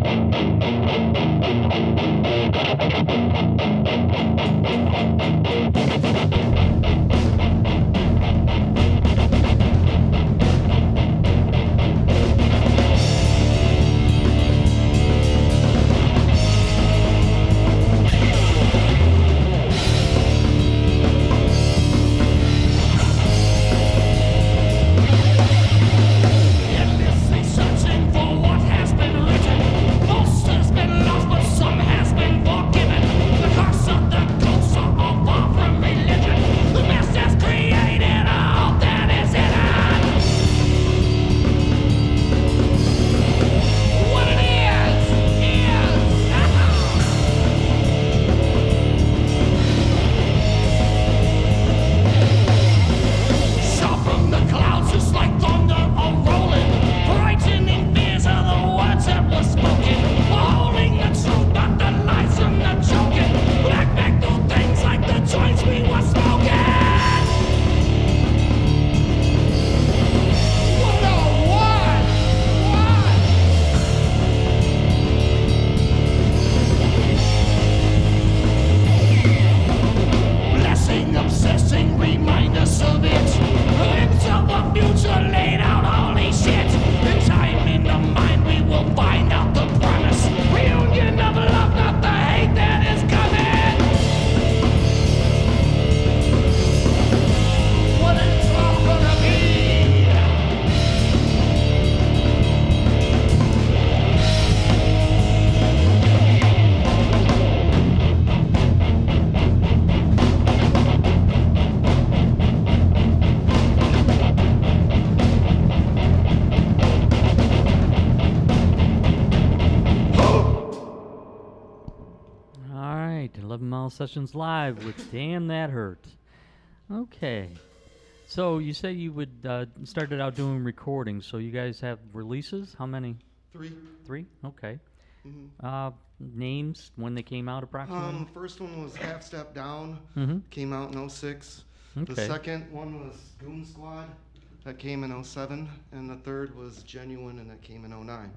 Sessions live with Damn That Hurt. Okay. So you say you would uh, started out doing recordings. So you guys have releases? How many? Three. Three. Okay. Mhm. Uh, names when they came out approximately. Um, first one was Half Step Down. Mhm. Came out in 06. Okay. The second one was Goon Squad. That came in 07. And the third was Genuine, and that came in 09.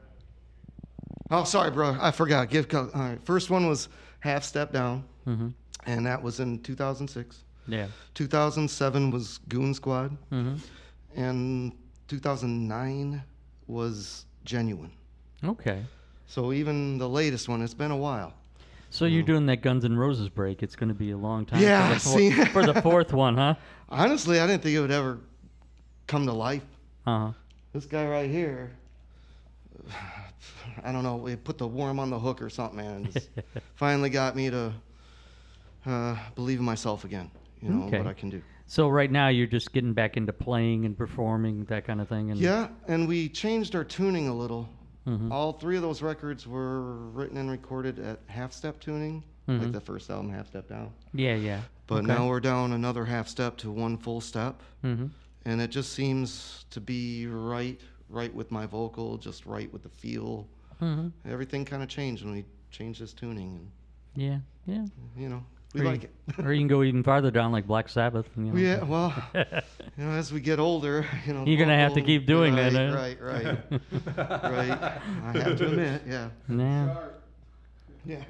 Oh, sorry, bro. I forgot. Give. Co- all right. First one was Half Step Down. Mhm. And that was in 2006. Yeah. 2007 was Goon Squad. Mhm. And 2009 was Genuine. Okay. So even the latest one, it's been a while. So you're doing that Guns N' Roses break. It's going to be a long time. Yeah, For the, (laughs) see? for the fourth one, huh? (laughs) Honestly, I didn't think it would ever come to life. Uh huh. This guy right here, I don't know, we put the worm on the hook or something, man. and (laughs) finally got me to uh, believe in myself again. You know Okay. what I can do. So right now you're just getting back into playing and performing that kind of thing. And Yeah, and we changed our tuning a little. Mhm. All three of those records were written and recorded at half step tuning, Mhm. like the first album, Half Step Down. Yeah, yeah. But Okay. now we're down another half step to one full step. Mhm. And it just seems to be right, right with my vocal, just right with the feel. Mhm. Everything kind of changed when we changed this tuning. And, Yeah, yeah. you know, we or like you, it. (laughs) or you can go even farther down, like Black Sabbath. You know. Yeah, well, (laughs) you know, as we get older, you know, You're gonna have to keep doing right, that? Right, right, (laughs) right. I have to admit, yeah. Yeah. Yeah.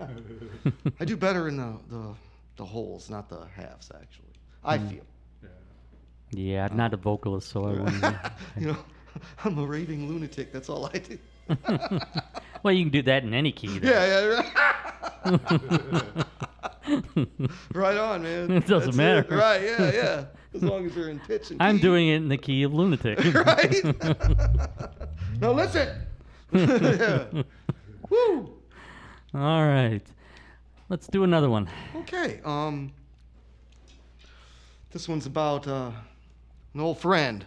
I do better in the, the the holes, not the halves, actually. I Mm. feel. Yeah, I'm not a vocalist, so I wouldn't. you know, I'm a raving lunatic. That's all I do. (laughs) well, you can do that in any key. then. Yeah, yeah, (laughs) right. on, man. It doesn't That's matter. Right, yeah, yeah. (laughs) As long as you're in pitch and I'm doing it in the key of lunatic. right? now listen. Yeah. Woo. All right. Let's do another one. Okay. Um. This one's about uh, an old friend.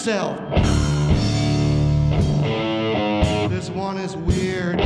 Himself. This one is weird.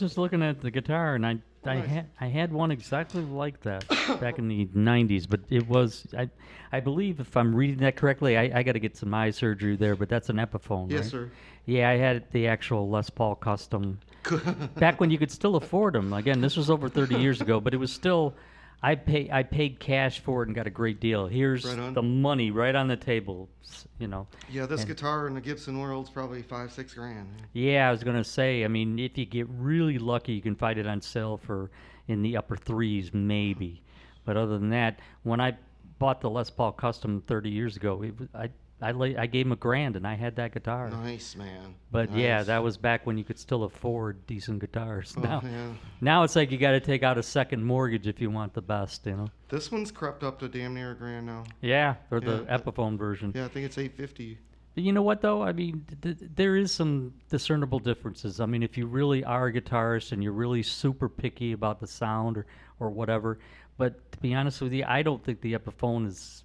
Was just looking at the guitar, and I I Nice. had I had one exactly like that (coughs) back in the '90s, but it was I I believe if I'm reading that correctly, I, I got to get some eye surgery there, but that's an Epiphone, Yes, right? sir. Yeah, I had the actual Les Paul custom (laughs) back when you could still afford them. Again, this was over 30 years ago, but it was still. I pay I paid cash for it and got a great deal. Here's Right on. the money right on the table, s- you know. Yeah, this And- guitar in the Gibson world's probably five, six grand. Yeah, I was gonna say. I mean, if you get really lucky, you can find it on sale for in the upper threes, maybe. But other than that, when I bought the Les Paul Custom 30 years ago, it was, I I lay, I gave him a grand, and I had that guitar. Nice, man. But yeah, that was back when you could still afford decent guitars. Oh, now, yeah. now it's like you got to take out a second mortgage if you want the best, you know. This one's crept up to damn near a grand now. Yeah, for the Epiphone version. Yeah, I think it's 850. You know what though? I mean, th- there is some discernible differences. I mean, if you really are a guitarist and you're really super picky about the sound or, or whatever, but to be honest with you, I don't think the Epiphone is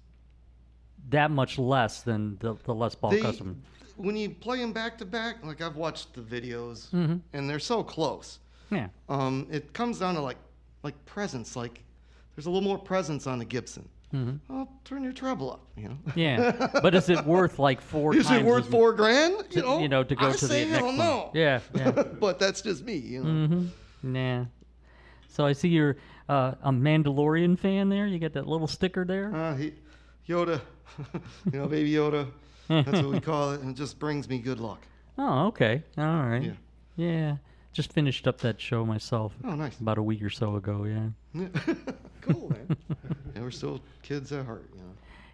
that much less than the, the Les Paul They- Custom. When you play them back to back, like I've watched the videos, Mhm. and they're so close. Yeah. Um, it comes down to like, like presence. Like, there's a little more presence on the Gibson. Mm-hmm. Oh, turn your treble up. You know. Yeah, but is it worth like four? (laughs) Is it worth four grand? To, You know, you know, to go I to the next one. no. Yeah, yeah. (laughs) but that's just me. You know. Mm-hmm. Nah. So I see you're uh, a Mandalorian fan there. You got that little sticker there. Uh, he, Yoda, (laughs) you know, baby Yoda. That's what we (laughs) call it, and it just brings me good luck. Oh, okay. All right. Yeah. Yeah. Just finished up that show myself. Oh, nice. About a week or so ago, yeah. Yeah. (laughs) cool, man. yeah, we're still kids at heart, you know.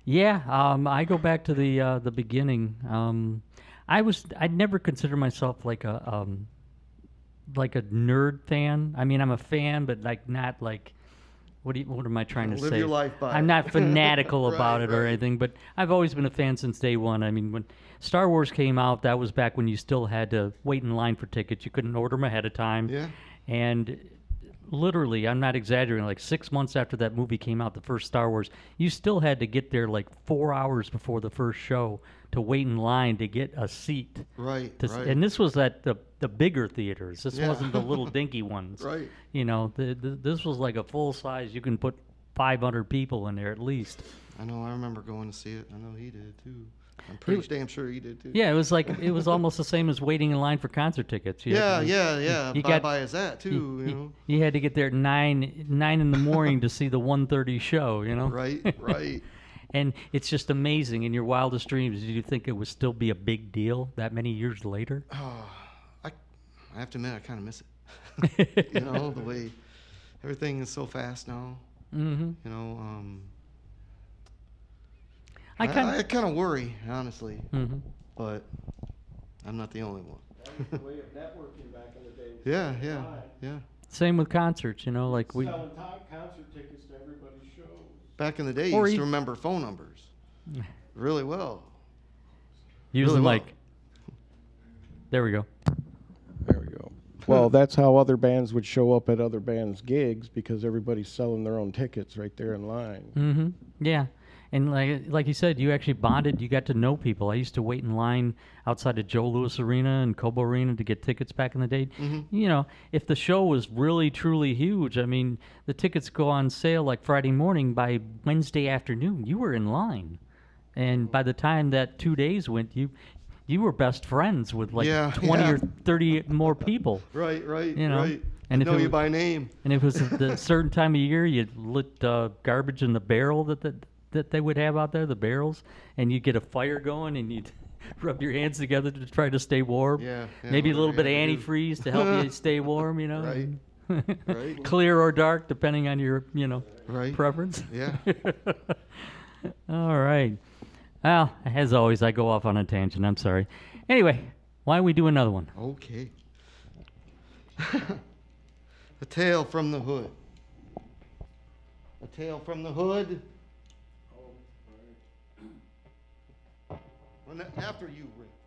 Yeah, um, I go back to the uh, the beginning. Um, I was I'd never consider myself like a um, like a nerd fan. I mean, I'm a fan, but like not like what do you, what am I trying to Live say? your life by I'm not (laughs) fanatical about Right, it or right. anything, but I've always been a fan since day one. I mean, when Star Wars came out, that was back when you still had to wait in line for tickets. You couldn't order them ahead of time. Yeah. And literally, I'm not exaggerating, like six months after that movie came out, the first Star Wars, you still had to get there like four hours before the first show to wait in line to get a seat. Right, to right. And this was at the, the bigger theaters. This Yeah. wasn't the little (laughs) dinky ones. Right. You know, the, the, this was like a full size, you can put 500 people in there at least. I know. I remember going to see it. I know he did too. I'm pretty w- damn sure he did too. Yeah, it was like it was almost the same as waiting in line for concert tickets. You Yeah, had yeah, you- yeah. You Bye got bye is that too, You, you know? you had to get there at nine nine in the morning to see the 1:30 show. You know. Right, (laughs) right. and it's just amazing. In your wildest dreams, did you think it would still be a big deal that many years later? Oh, (sighs) I, I have to admit, I kind of miss it. (laughs) you know, the way everything is so fast now. Mhm. You know, um, I I kinda- I, kind of worry, honestly. Mhm. But I'm not the only one. The way of networking back in the (laughs) Yeah, yeah, time. yeah. Same with concerts. You know, like we. Selling concert tickets to everybody's shows. back in the day, you used e- to remember phone numbers (laughs) really well. Using Really well. like. There we go. There we go. (laughs) Well, that's how other bands would show up at other bands' gigs because everybody's selling their own tickets right there in line. Mm-hmm. Yeah, and like like you said, you actually bonded. You got to know people. I used to wait in line outside of Joe Louis Arena and Cobo Arena to get tickets back in the day. You know, if the show was really truly huge, I mean, the tickets go on sale like Friday morning. By Wednesday afternoon, you were in line, and by the time that two days went, you you were best friends with like Yeah, twenty yeah. or thirty more people. (laughs) Right, right, You know, right. and if know it you by name. And if it was (laughs) a certain time of year, you lit uh, garbage in the barrel that, that that they would have out there, the barrels, and you'd get a fire going, and you'd (laughs) rub your hands together to try to stay warm. Yeah, yeah, Maybe a little bit of you had to do. antifreeze to help you (laughs) stay warm. You know. Right, right. (laughs) Clear or dark, depending on your you know Right. preference. Yeah. All right. Well, as always, I go off on a tangent. I'm sorry. Anyway, why don't we do another one? Okay. a tale from the hood. A tale from the hood. After you, Rick.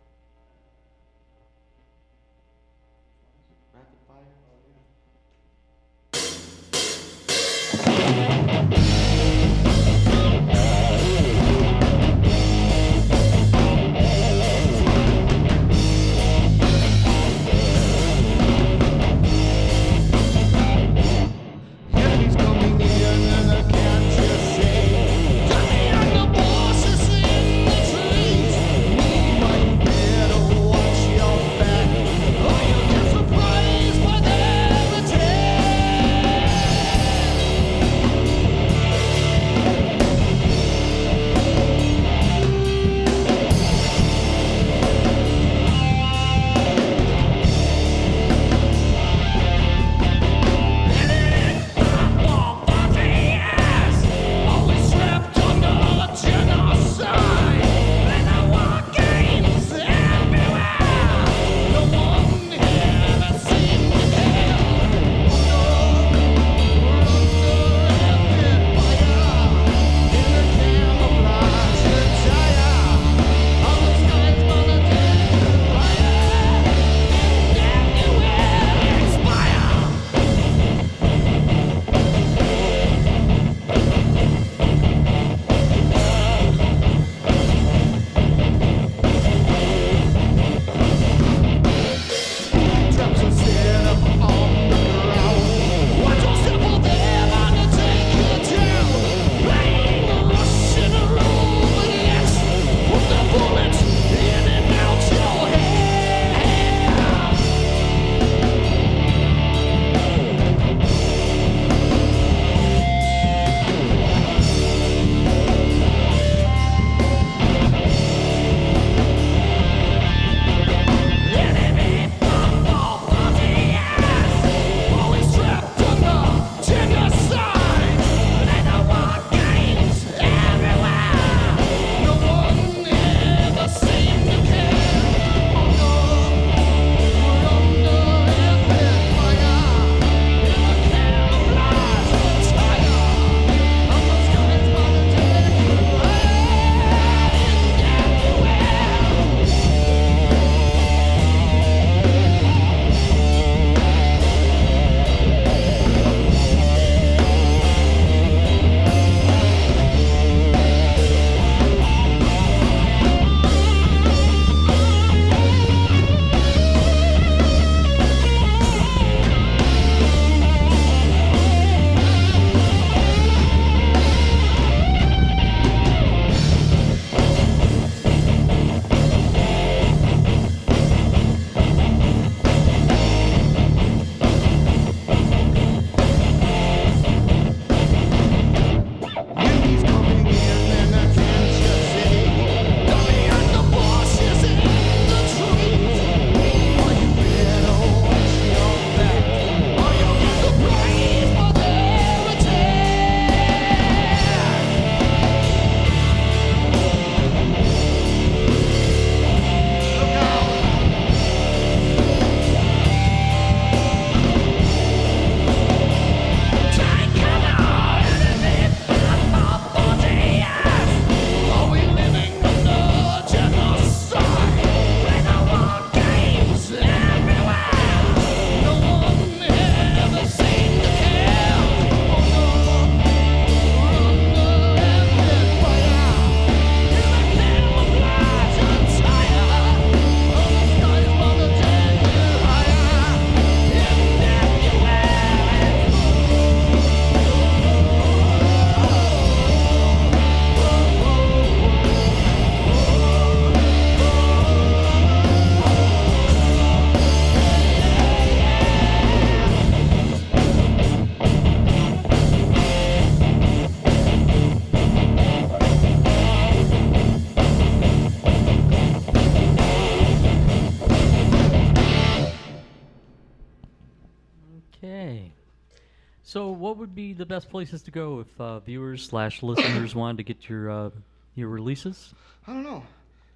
The best places to go if uh, viewers slash listeners wanted to get your uh, your releases? I don't know.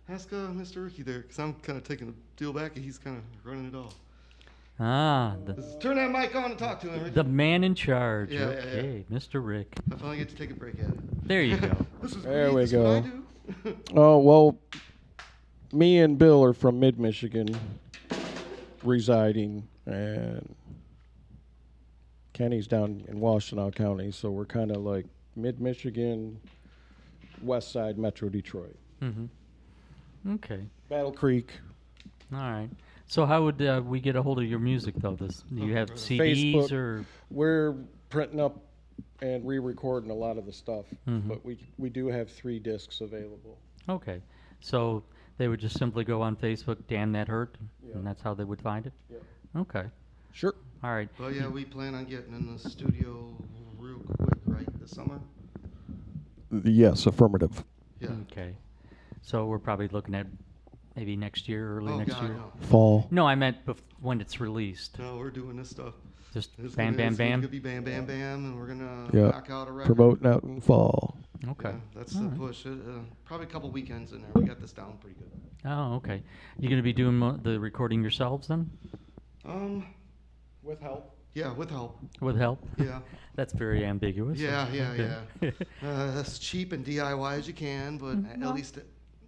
Ask uh, Mr. Ricky there, because I'm kind of taking the deal back and he's kind of running it all. Ah, the, Turn that mic on and talk to him. Ricky. the man in charge. Yeah, yeah, yeah. okay, Mr. Rick. I finally get to take a break at it. There you go. (laughs) This is There great, we this is what I go. do. (laughs) Oh well, me and Bill are from Mid Michigan, residing, and Kenny's down in Washtenaw County, so we're kind of like Mid Michigan, West Side, Metro Detroit, Mm-hmm. Okay. Battle Creek, All right. So, how would uh, we get a hold of your music though? This do you have CDs Facebook. or? We're printing up and re-recording a lot of the stuff, Mhm. but we we do have three discs available. Okay. So they would just simply go on Facebook, damn that hurt, Yeah. and that's how they would find it. Yep. Okay. Sure. All right. Well, yeah, we plan on getting in the studio real quick, right, this summer? Yes, affirmative. Yeah. Okay. So we're probably looking at maybe next year, early Oh, next God, year. no. Fall. No, I meant bef- when it's released. No, we're doing this stuff. Just It's bam, gonna, bam, it's bam. gonna be bam, bam, bam, and we're gonna Yeah. knock out a record. Promoting out in fall. Okay. Yeah, that's All the right. push. Uh, uh, probably a couple weekends in there. We got this down pretty good. Oh, okay. You're going to be doing mo- the recording yourselves then, Um, With help. yeah, with help. with help? Yeah. (laughs) That's very ambiguous. Yeah, yeah, Okay. yeah. (laughs) uh, as cheap and DIY as you can, but Mm, at well. least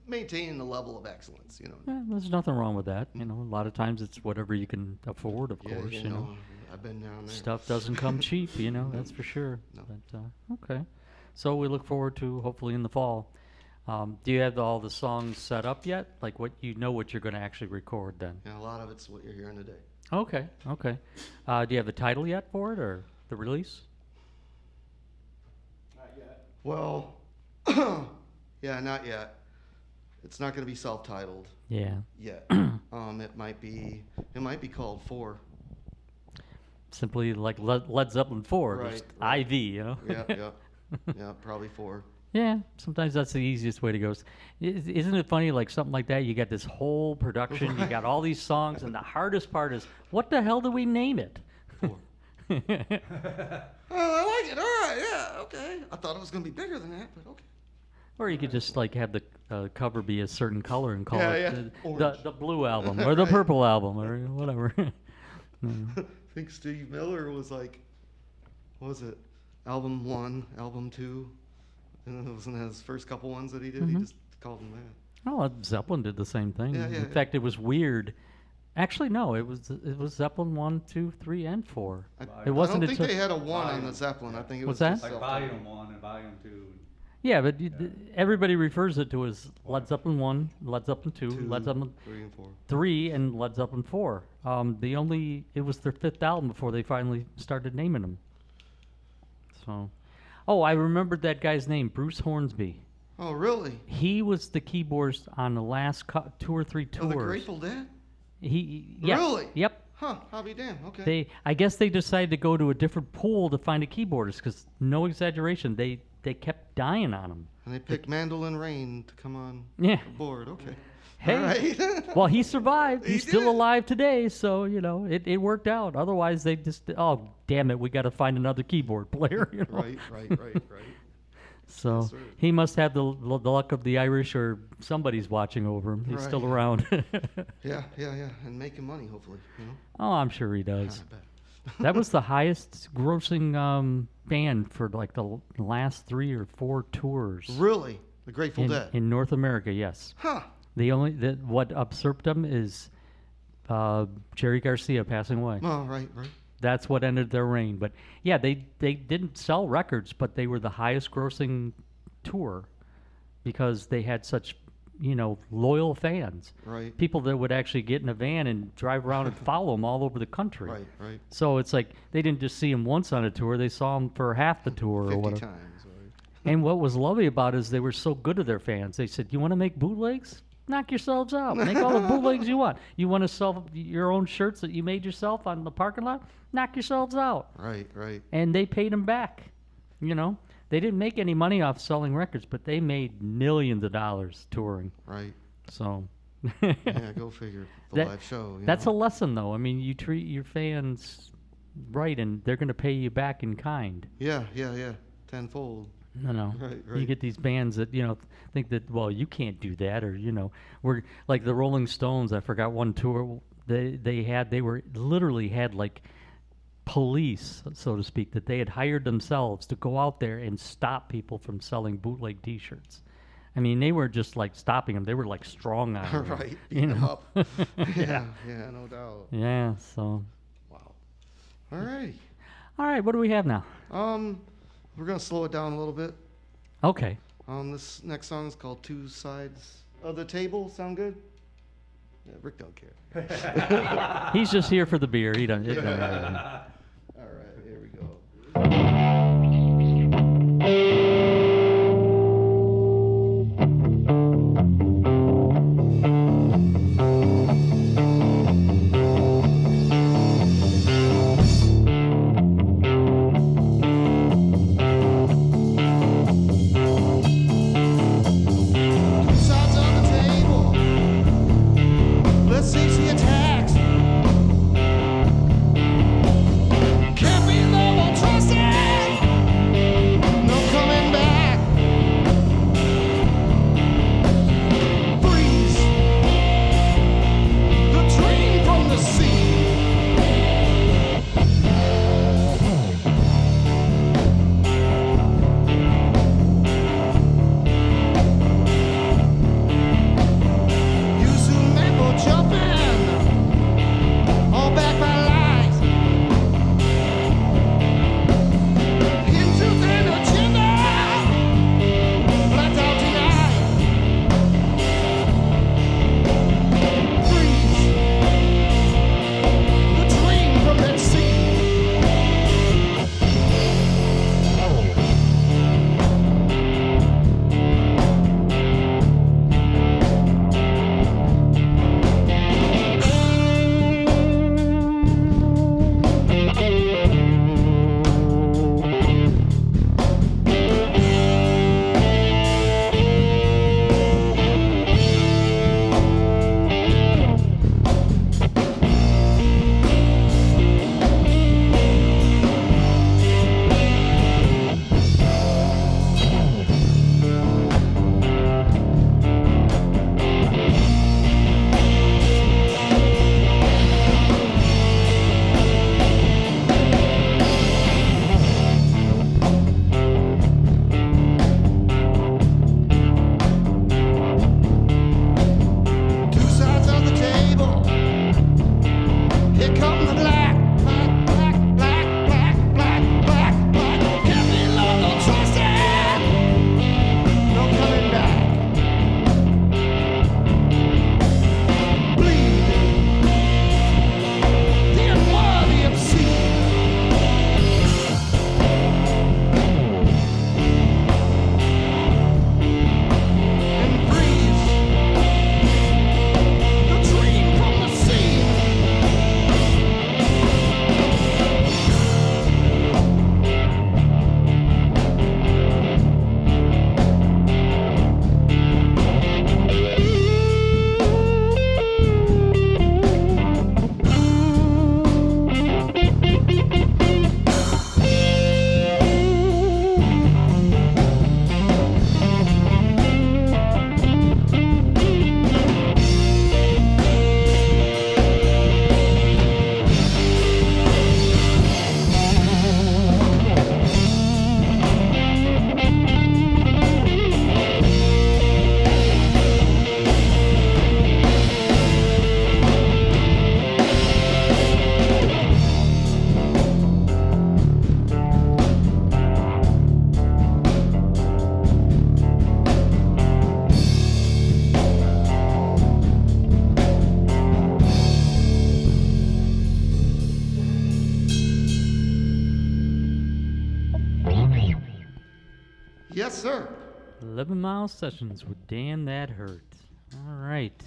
maintaining the level of excellence. You know. Yeah, there's nothing wrong with that. You know, a lot of times it's whatever you can afford, of Yeah, course. you You know, know, I've been down there. stuff doesn't come (laughs) cheap. You know, that's for sure. No. But uh, okay, so we look forward to hopefully in the fall. Um, do you have all the songs set up yet? Like what you know what you're going to actually record then? Yeah, a lot of it's what you're hearing today. Okay, okay. Uh, do you have the title yet for it or the release? Not yet. Well, (coughs) yeah, not yet. It's not going to be self-titled Yeah. yet. (coughs) um, it might be. It might be called Four. Simply like Led, Led Zeppelin 4, Right, just right. IV, you know? Yeah, (laughs) yeah, yeah. Probably Four. Yeah, sometimes that's the easiest way to go. Is- Isn't it funny, like something like that? You got this whole production, you got all these songs, and the hardest part is, what the hell do we name it? (laughs) Oh, I like it. All right. Yeah. Okay. I thought it was going to be bigger than that, but okay. or you could just like have the uh, cover be a certain color and call Yeah, it yeah. the, the, Orange. the blue album or the Right. purple album or whatever. (laughs) (laughs) I think Steve Miller was like, what was it? Album one, album two, and (laughs) it wasn't his first couple ones that he did. Mhm. He just called them that. Oh, Led Zeppelin did the same thing. Yeah, yeah, In yeah. fact, it was weird. Actually, no, it was it was Zeppelin one, two, three, and four. I, It wasn't I don't think until- they had a one on the Zeppelin. I think it What's was that? just Like self-titled. volume one and volume two. Yeah, but you, everybody refers it to as Led Zeppelin one, Led Zeppelin two, Two, Led Zeppelin three, and four. three, and Led Zeppelin four. Um, the only it was their fifth album before they finally started naming them. So, oh, I remembered that guy's name, Bruce Hornsby. Oh, really? He was the keyboardist on the last cou- two or three tours. Oh, the Grateful Dead? He, yes, Really? Yep. Huh? I'll be damned. Okay. They, I guess they decided to go to a different pool to find a keyboardist because, no exaggeration, they they kept dying on him. and they picked Mandolin Rain to come on Yeah. board. Okay. Hey, right. (laughs) well, he survived. He He's still alive today, so you know it, it worked out. Otherwise, they just oh damn it, we got to find another keyboard (laughs) player. You know? right, right, right, right. (laughs) So Yes, he must have the, l- the luck of the Irish, or somebody's watching over him. He's still around. Yeah, yeah, yeah. And making money, hopefully. You know? oh, I'm sure he does. Bet. that was the highest grossing um, band for like the l- last three or four tours. Really? The Grateful in, Dead? in North America, yes. Huh. The only that what usurped them is uh, Jerry Garcia passing away. Oh, right, right. That's what ended their reign. But yeah, they they didn't sell records, but they were the highest grossing tour because they had such you know loyal fans. Right. People that would actually get in a van and drive around and (laughs) follow them all over the country. Right, right. So it's like they didn't just see him once on a tour; they saw him for half the tour or 50 whatever. times. Right. And what was lovely about it is they were so good to their fans. They said, "You want to make bootlegs? Knock yourselves out. Make all the bootlegs you want. You want to sell your own shirts that you made yourself on the parking lot? Knock yourselves out." Right, right. And they paid them back. You know, they didn't make any money off selling records, but they made millions of dollars touring. Right. So, Yeah, go (laughs) figure. The That- live show. That's know? a lesson, though. I mean, you treat your fans, right, and they're going to pay you back in kind. Yeah, yeah, yeah. Tenfold. No, no. (laughs) Right, You get these bands that you know think that well you can't do that or you know we're like the Rolling Stones. I forgot one tour they they had they were literally had like police so to speak that they had hired themselves to go out there and stop people from selling bootleg T-shirts. I mean they were just like stopping them. They were like strong (laughs) on right. you know. up. (laughs) yeah, yeah, no doubt. Yeah. So Wow. All right. all right, what do we have now? Um, we're gonna slow it down a little bit. Okay. Um, this next song is called Two Sides of the Table. Sound good? Yeah, Rick don't care. (laughs) He's just here for the beer. He doesn't. It matter. (laughs) All right, here we go. 11 sessions with Damn That Hurt. All right.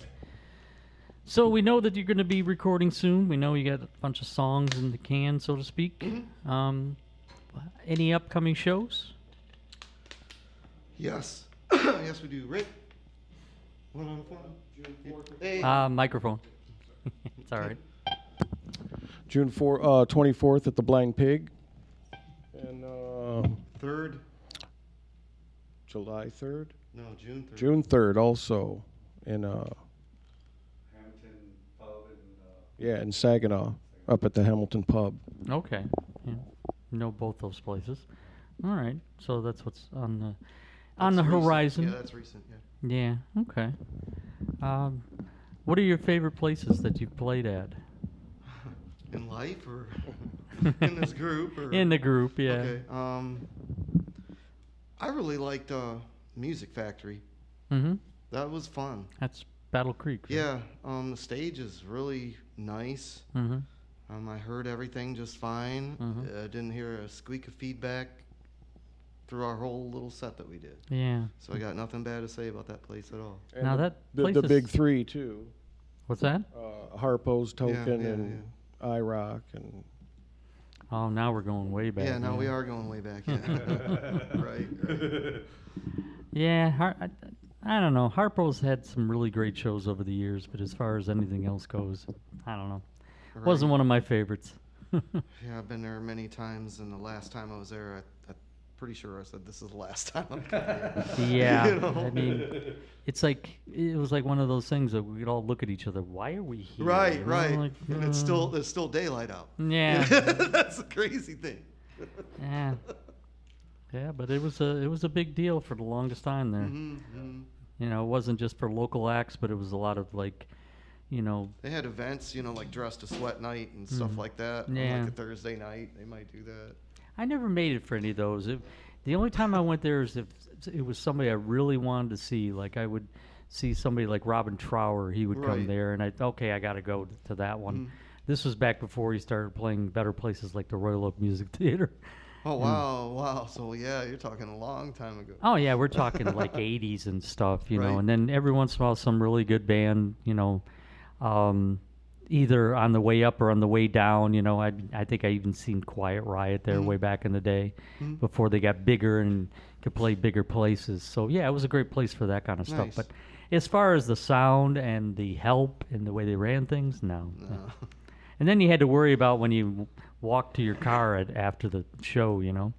So we know that you're going to be recording soon. We know you got a bunch of songs in the can, so to speak. Um, any upcoming shows? Yes. (coughs) yes, we do. Rick? One on the phone? June Hey. Uh, microphone. (laughs) it's all right. June four, uh, 24th at the Blind Pig. And uh, Third? July 3rd? No, June 3rd. June 3rd also in uh, Hamilton Pub and uh, yeah, in Saginaw up at the Hamilton Pub. Okay. Yeah. Know both those places. All right. So that's what's on the on the recent. horizon. Yeah, that's recent. Yeah. Yeah. Okay. Um, what are your favorite places that you've played at? (laughs) In life or (laughs) in this group? Or? In the group, yeah. Okay. Um, I really liked uh, Music Factory. Mm-hmm. That was fun. That's Battle Creek. right? Yeah. Um, the stage is really nice. Mm-hmm. Um, I heard everything just fine. Mhm. Uh, didn't hear a squeak of feedback through our whole little set that we did. Yeah. So I got nothing bad to say about that place at all. And Now the, that the, place the is- big three too. What's that? Uh, Harpo's Yeah, Token yeah, and IROC and Oh, now we're going way back. yeah, now we are going way back. (laughs) Yeah. (laughs) right, right. (laughs) Yeah, Har- I, I don't know. Harpo's had some really great shows over the years, but as far as anything else goes, I don't know. Wasn't one of my favorites. (laughs) Yeah, I've been there many times, and the last time I was there, I, I'm pretty sure I said this is the last time I'm coming here. (laughs) yeah, (laughs) You know? I mean, it's like it was like one of those things that we could all look at each other. Why are we here? Right, know, right. like, and it's uh, still there's still daylight out. Yeah. that's the crazy thing. Yeah. Yeah, but it was a it was a big deal for the longest time there. Mhm, mhm. You know, it wasn't just for local acts, but it was a lot of like, you know, They had events, you know, like dress to sweat night and stuff Mhm. like that. on, Yeah. Like a Thursday night, they might do that. I never made it for any of those. It, the only time I went there is if it was somebody I really wanted to see. Like I would see somebody like Robin Trower, he would come there, and I okay, I got to go to that one. Mhm. This was back before he started playing better places like the Royal Oak Music (laughs) Theater. Oh wow, wow. So yeah, you're talking a long time ago. Oh yeah, we're talking like '80s and stuff, you know. Right. And then every once in a while, some really good band, you know, um, either on the way up or on the way down. You know, I I think I even seen Quiet Riot there Mhm. way back in the day, Mhm. before they got bigger and could play bigger places. So yeah, it was a great place for that kind of stuff. But as far as the sound and the help and the way they ran things, no. No. (laughs) And then you had to worry about when you walked to your car at, after the show, you know.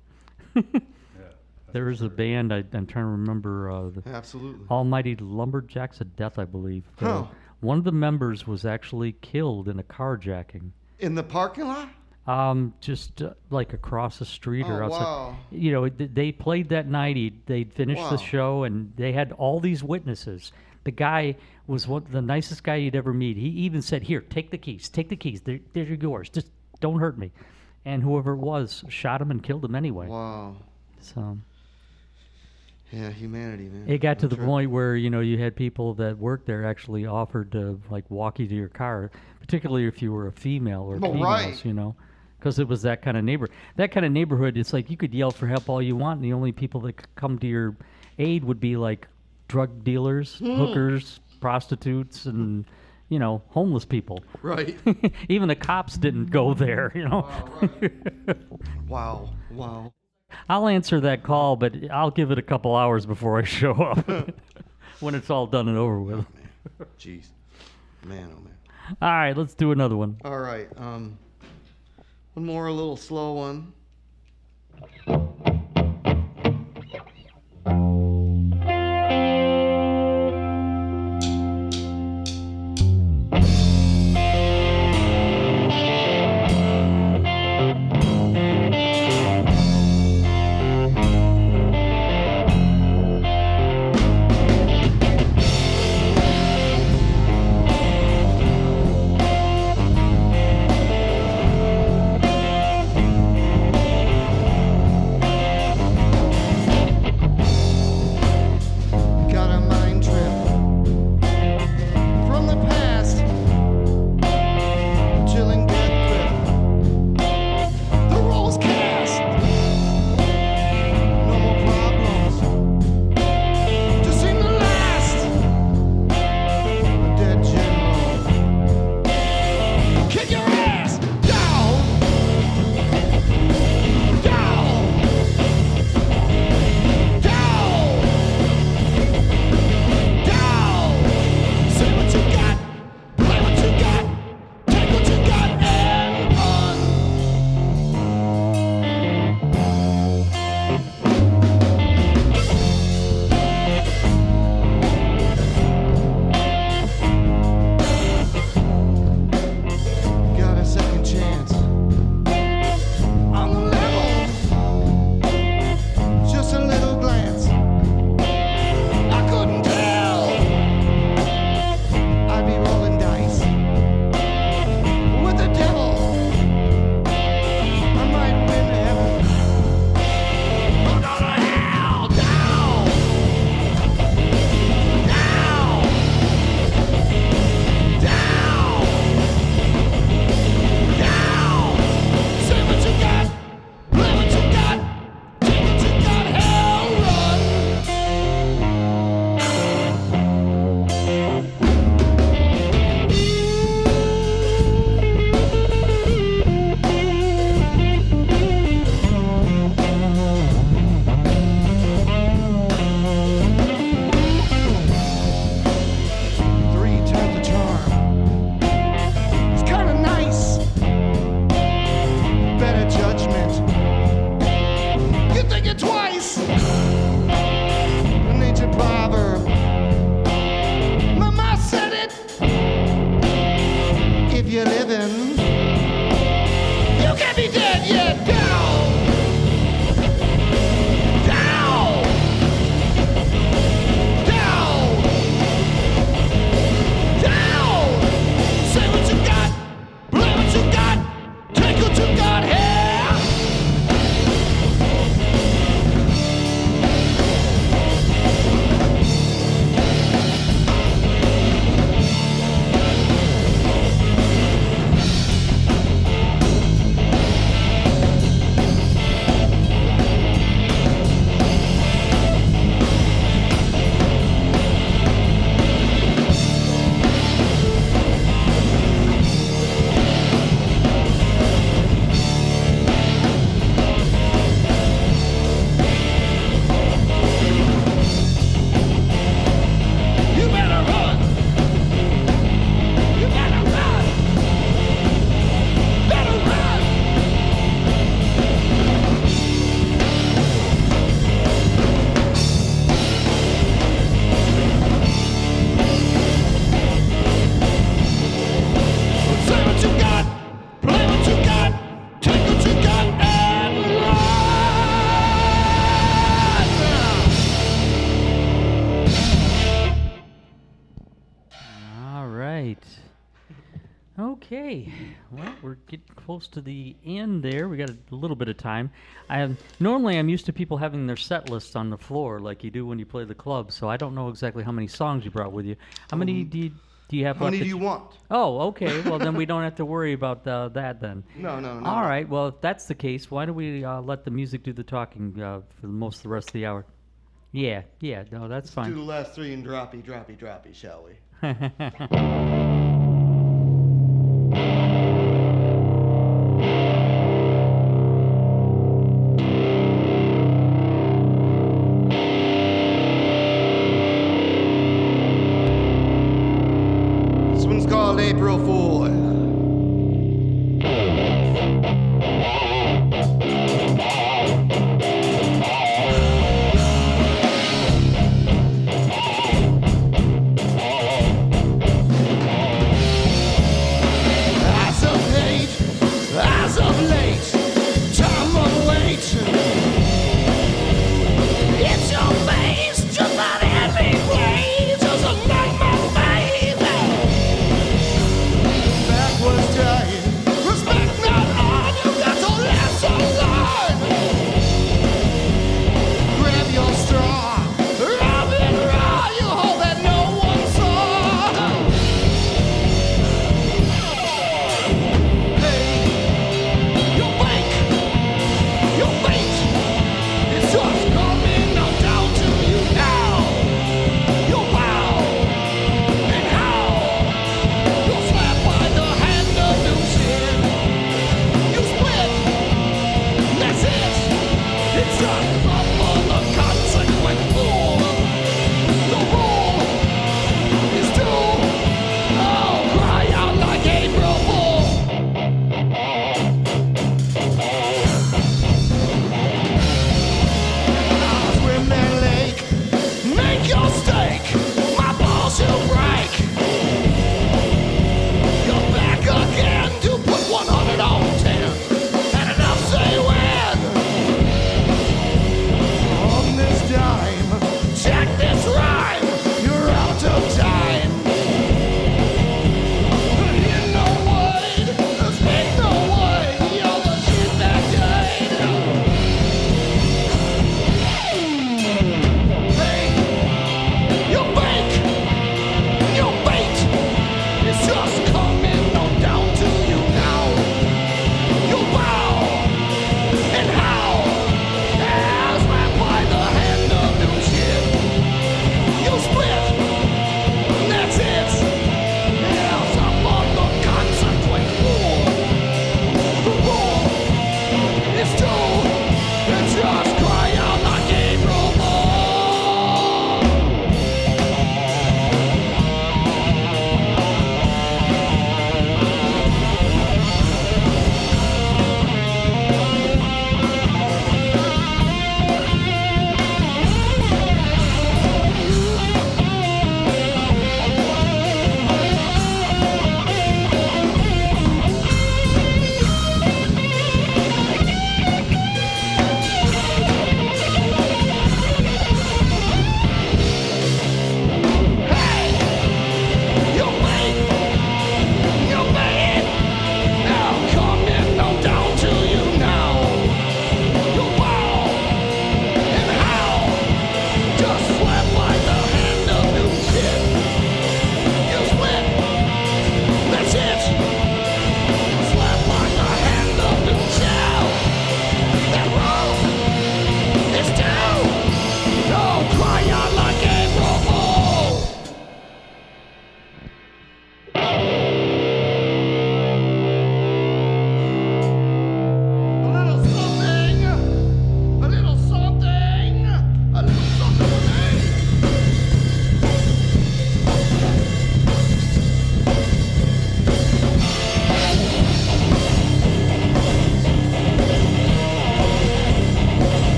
There was a band I, I'm trying to remember. Uh, the Absolutely. Almighty Lumberjacks of Death, I believe. Uh, Huh. one of the members was actually killed in a carjacking. In the parking lot? Um, just uh, like across the street or Oh, outside. wow. You know, th- they played that night. He, they'd finished Wow. the show, and they had all these witnesses. The guy was one, the nicest guy you'd ever meet. He even said, "Here, take the keys. Take the keys. They're, they're yours. Just don't hurt me." And whoever it was shot him and killed him anyway. Wow. So Yeah, humanity, man. it got to the point where you know you had people that worked there actually offered to like walk you to your car, particularly if you were a female or Well, females, right. you know, because it was that kind of neighbor. That kind of neighborhood, it's like you could yell for help all you want, and the only people that could come to your aid would be like drug dealers, Hmm. (gasps) hookers, prostitutes, and you know homeless people. Right. (laughs) Even the cops didn't go there, you know. (laughs) Wow. Wow. I'll answer that call, but I'll give it a couple hours before I show up (laughs) when it's all done and over with. Man. Jeez. Man, oh man. All right, let's do another one. All right. Um, one more, a little slow one. Close to the end there. We got a little bit of time. I am, normally I'm used to people having their set lists on the floor like you do when you play the club. So I don't know exactly how many songs you brought with you. How many do you, do you have? Um, How many do you want? Oh, okay. Well, then we (laughs) don't have to worry about uh, that then. No, no, no. All right. Well, if that's the case, why don't we uh, let the music do the talking uh, for most of the rest of the hour? Yeah, yeah. No, that's Do fine. the last three and droppy, droppy, droppy, shall we? (laughs) (laughs)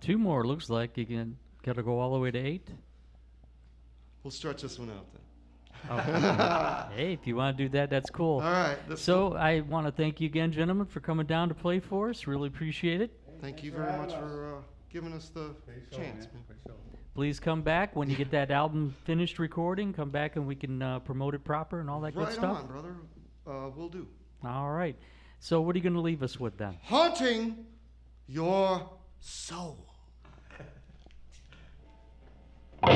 two more. Looks like you can got to go all the way to eight. We'll stretch this one out then. Oh, (laughs) hey, if you want to do that, that's cool. All right. that's So I want to thank you again, gentlemen, for coming down to play for us. Really appreciate it. Thank you very much for uh, giving us the chance, man. Please come back when you get that album finished recording. Come back and we can uh, promote it proper and all that good stuff. Right stuff. on, brother. Uh, we'll do. All right. So what are you going to leave us with then? Haunting your soul. You're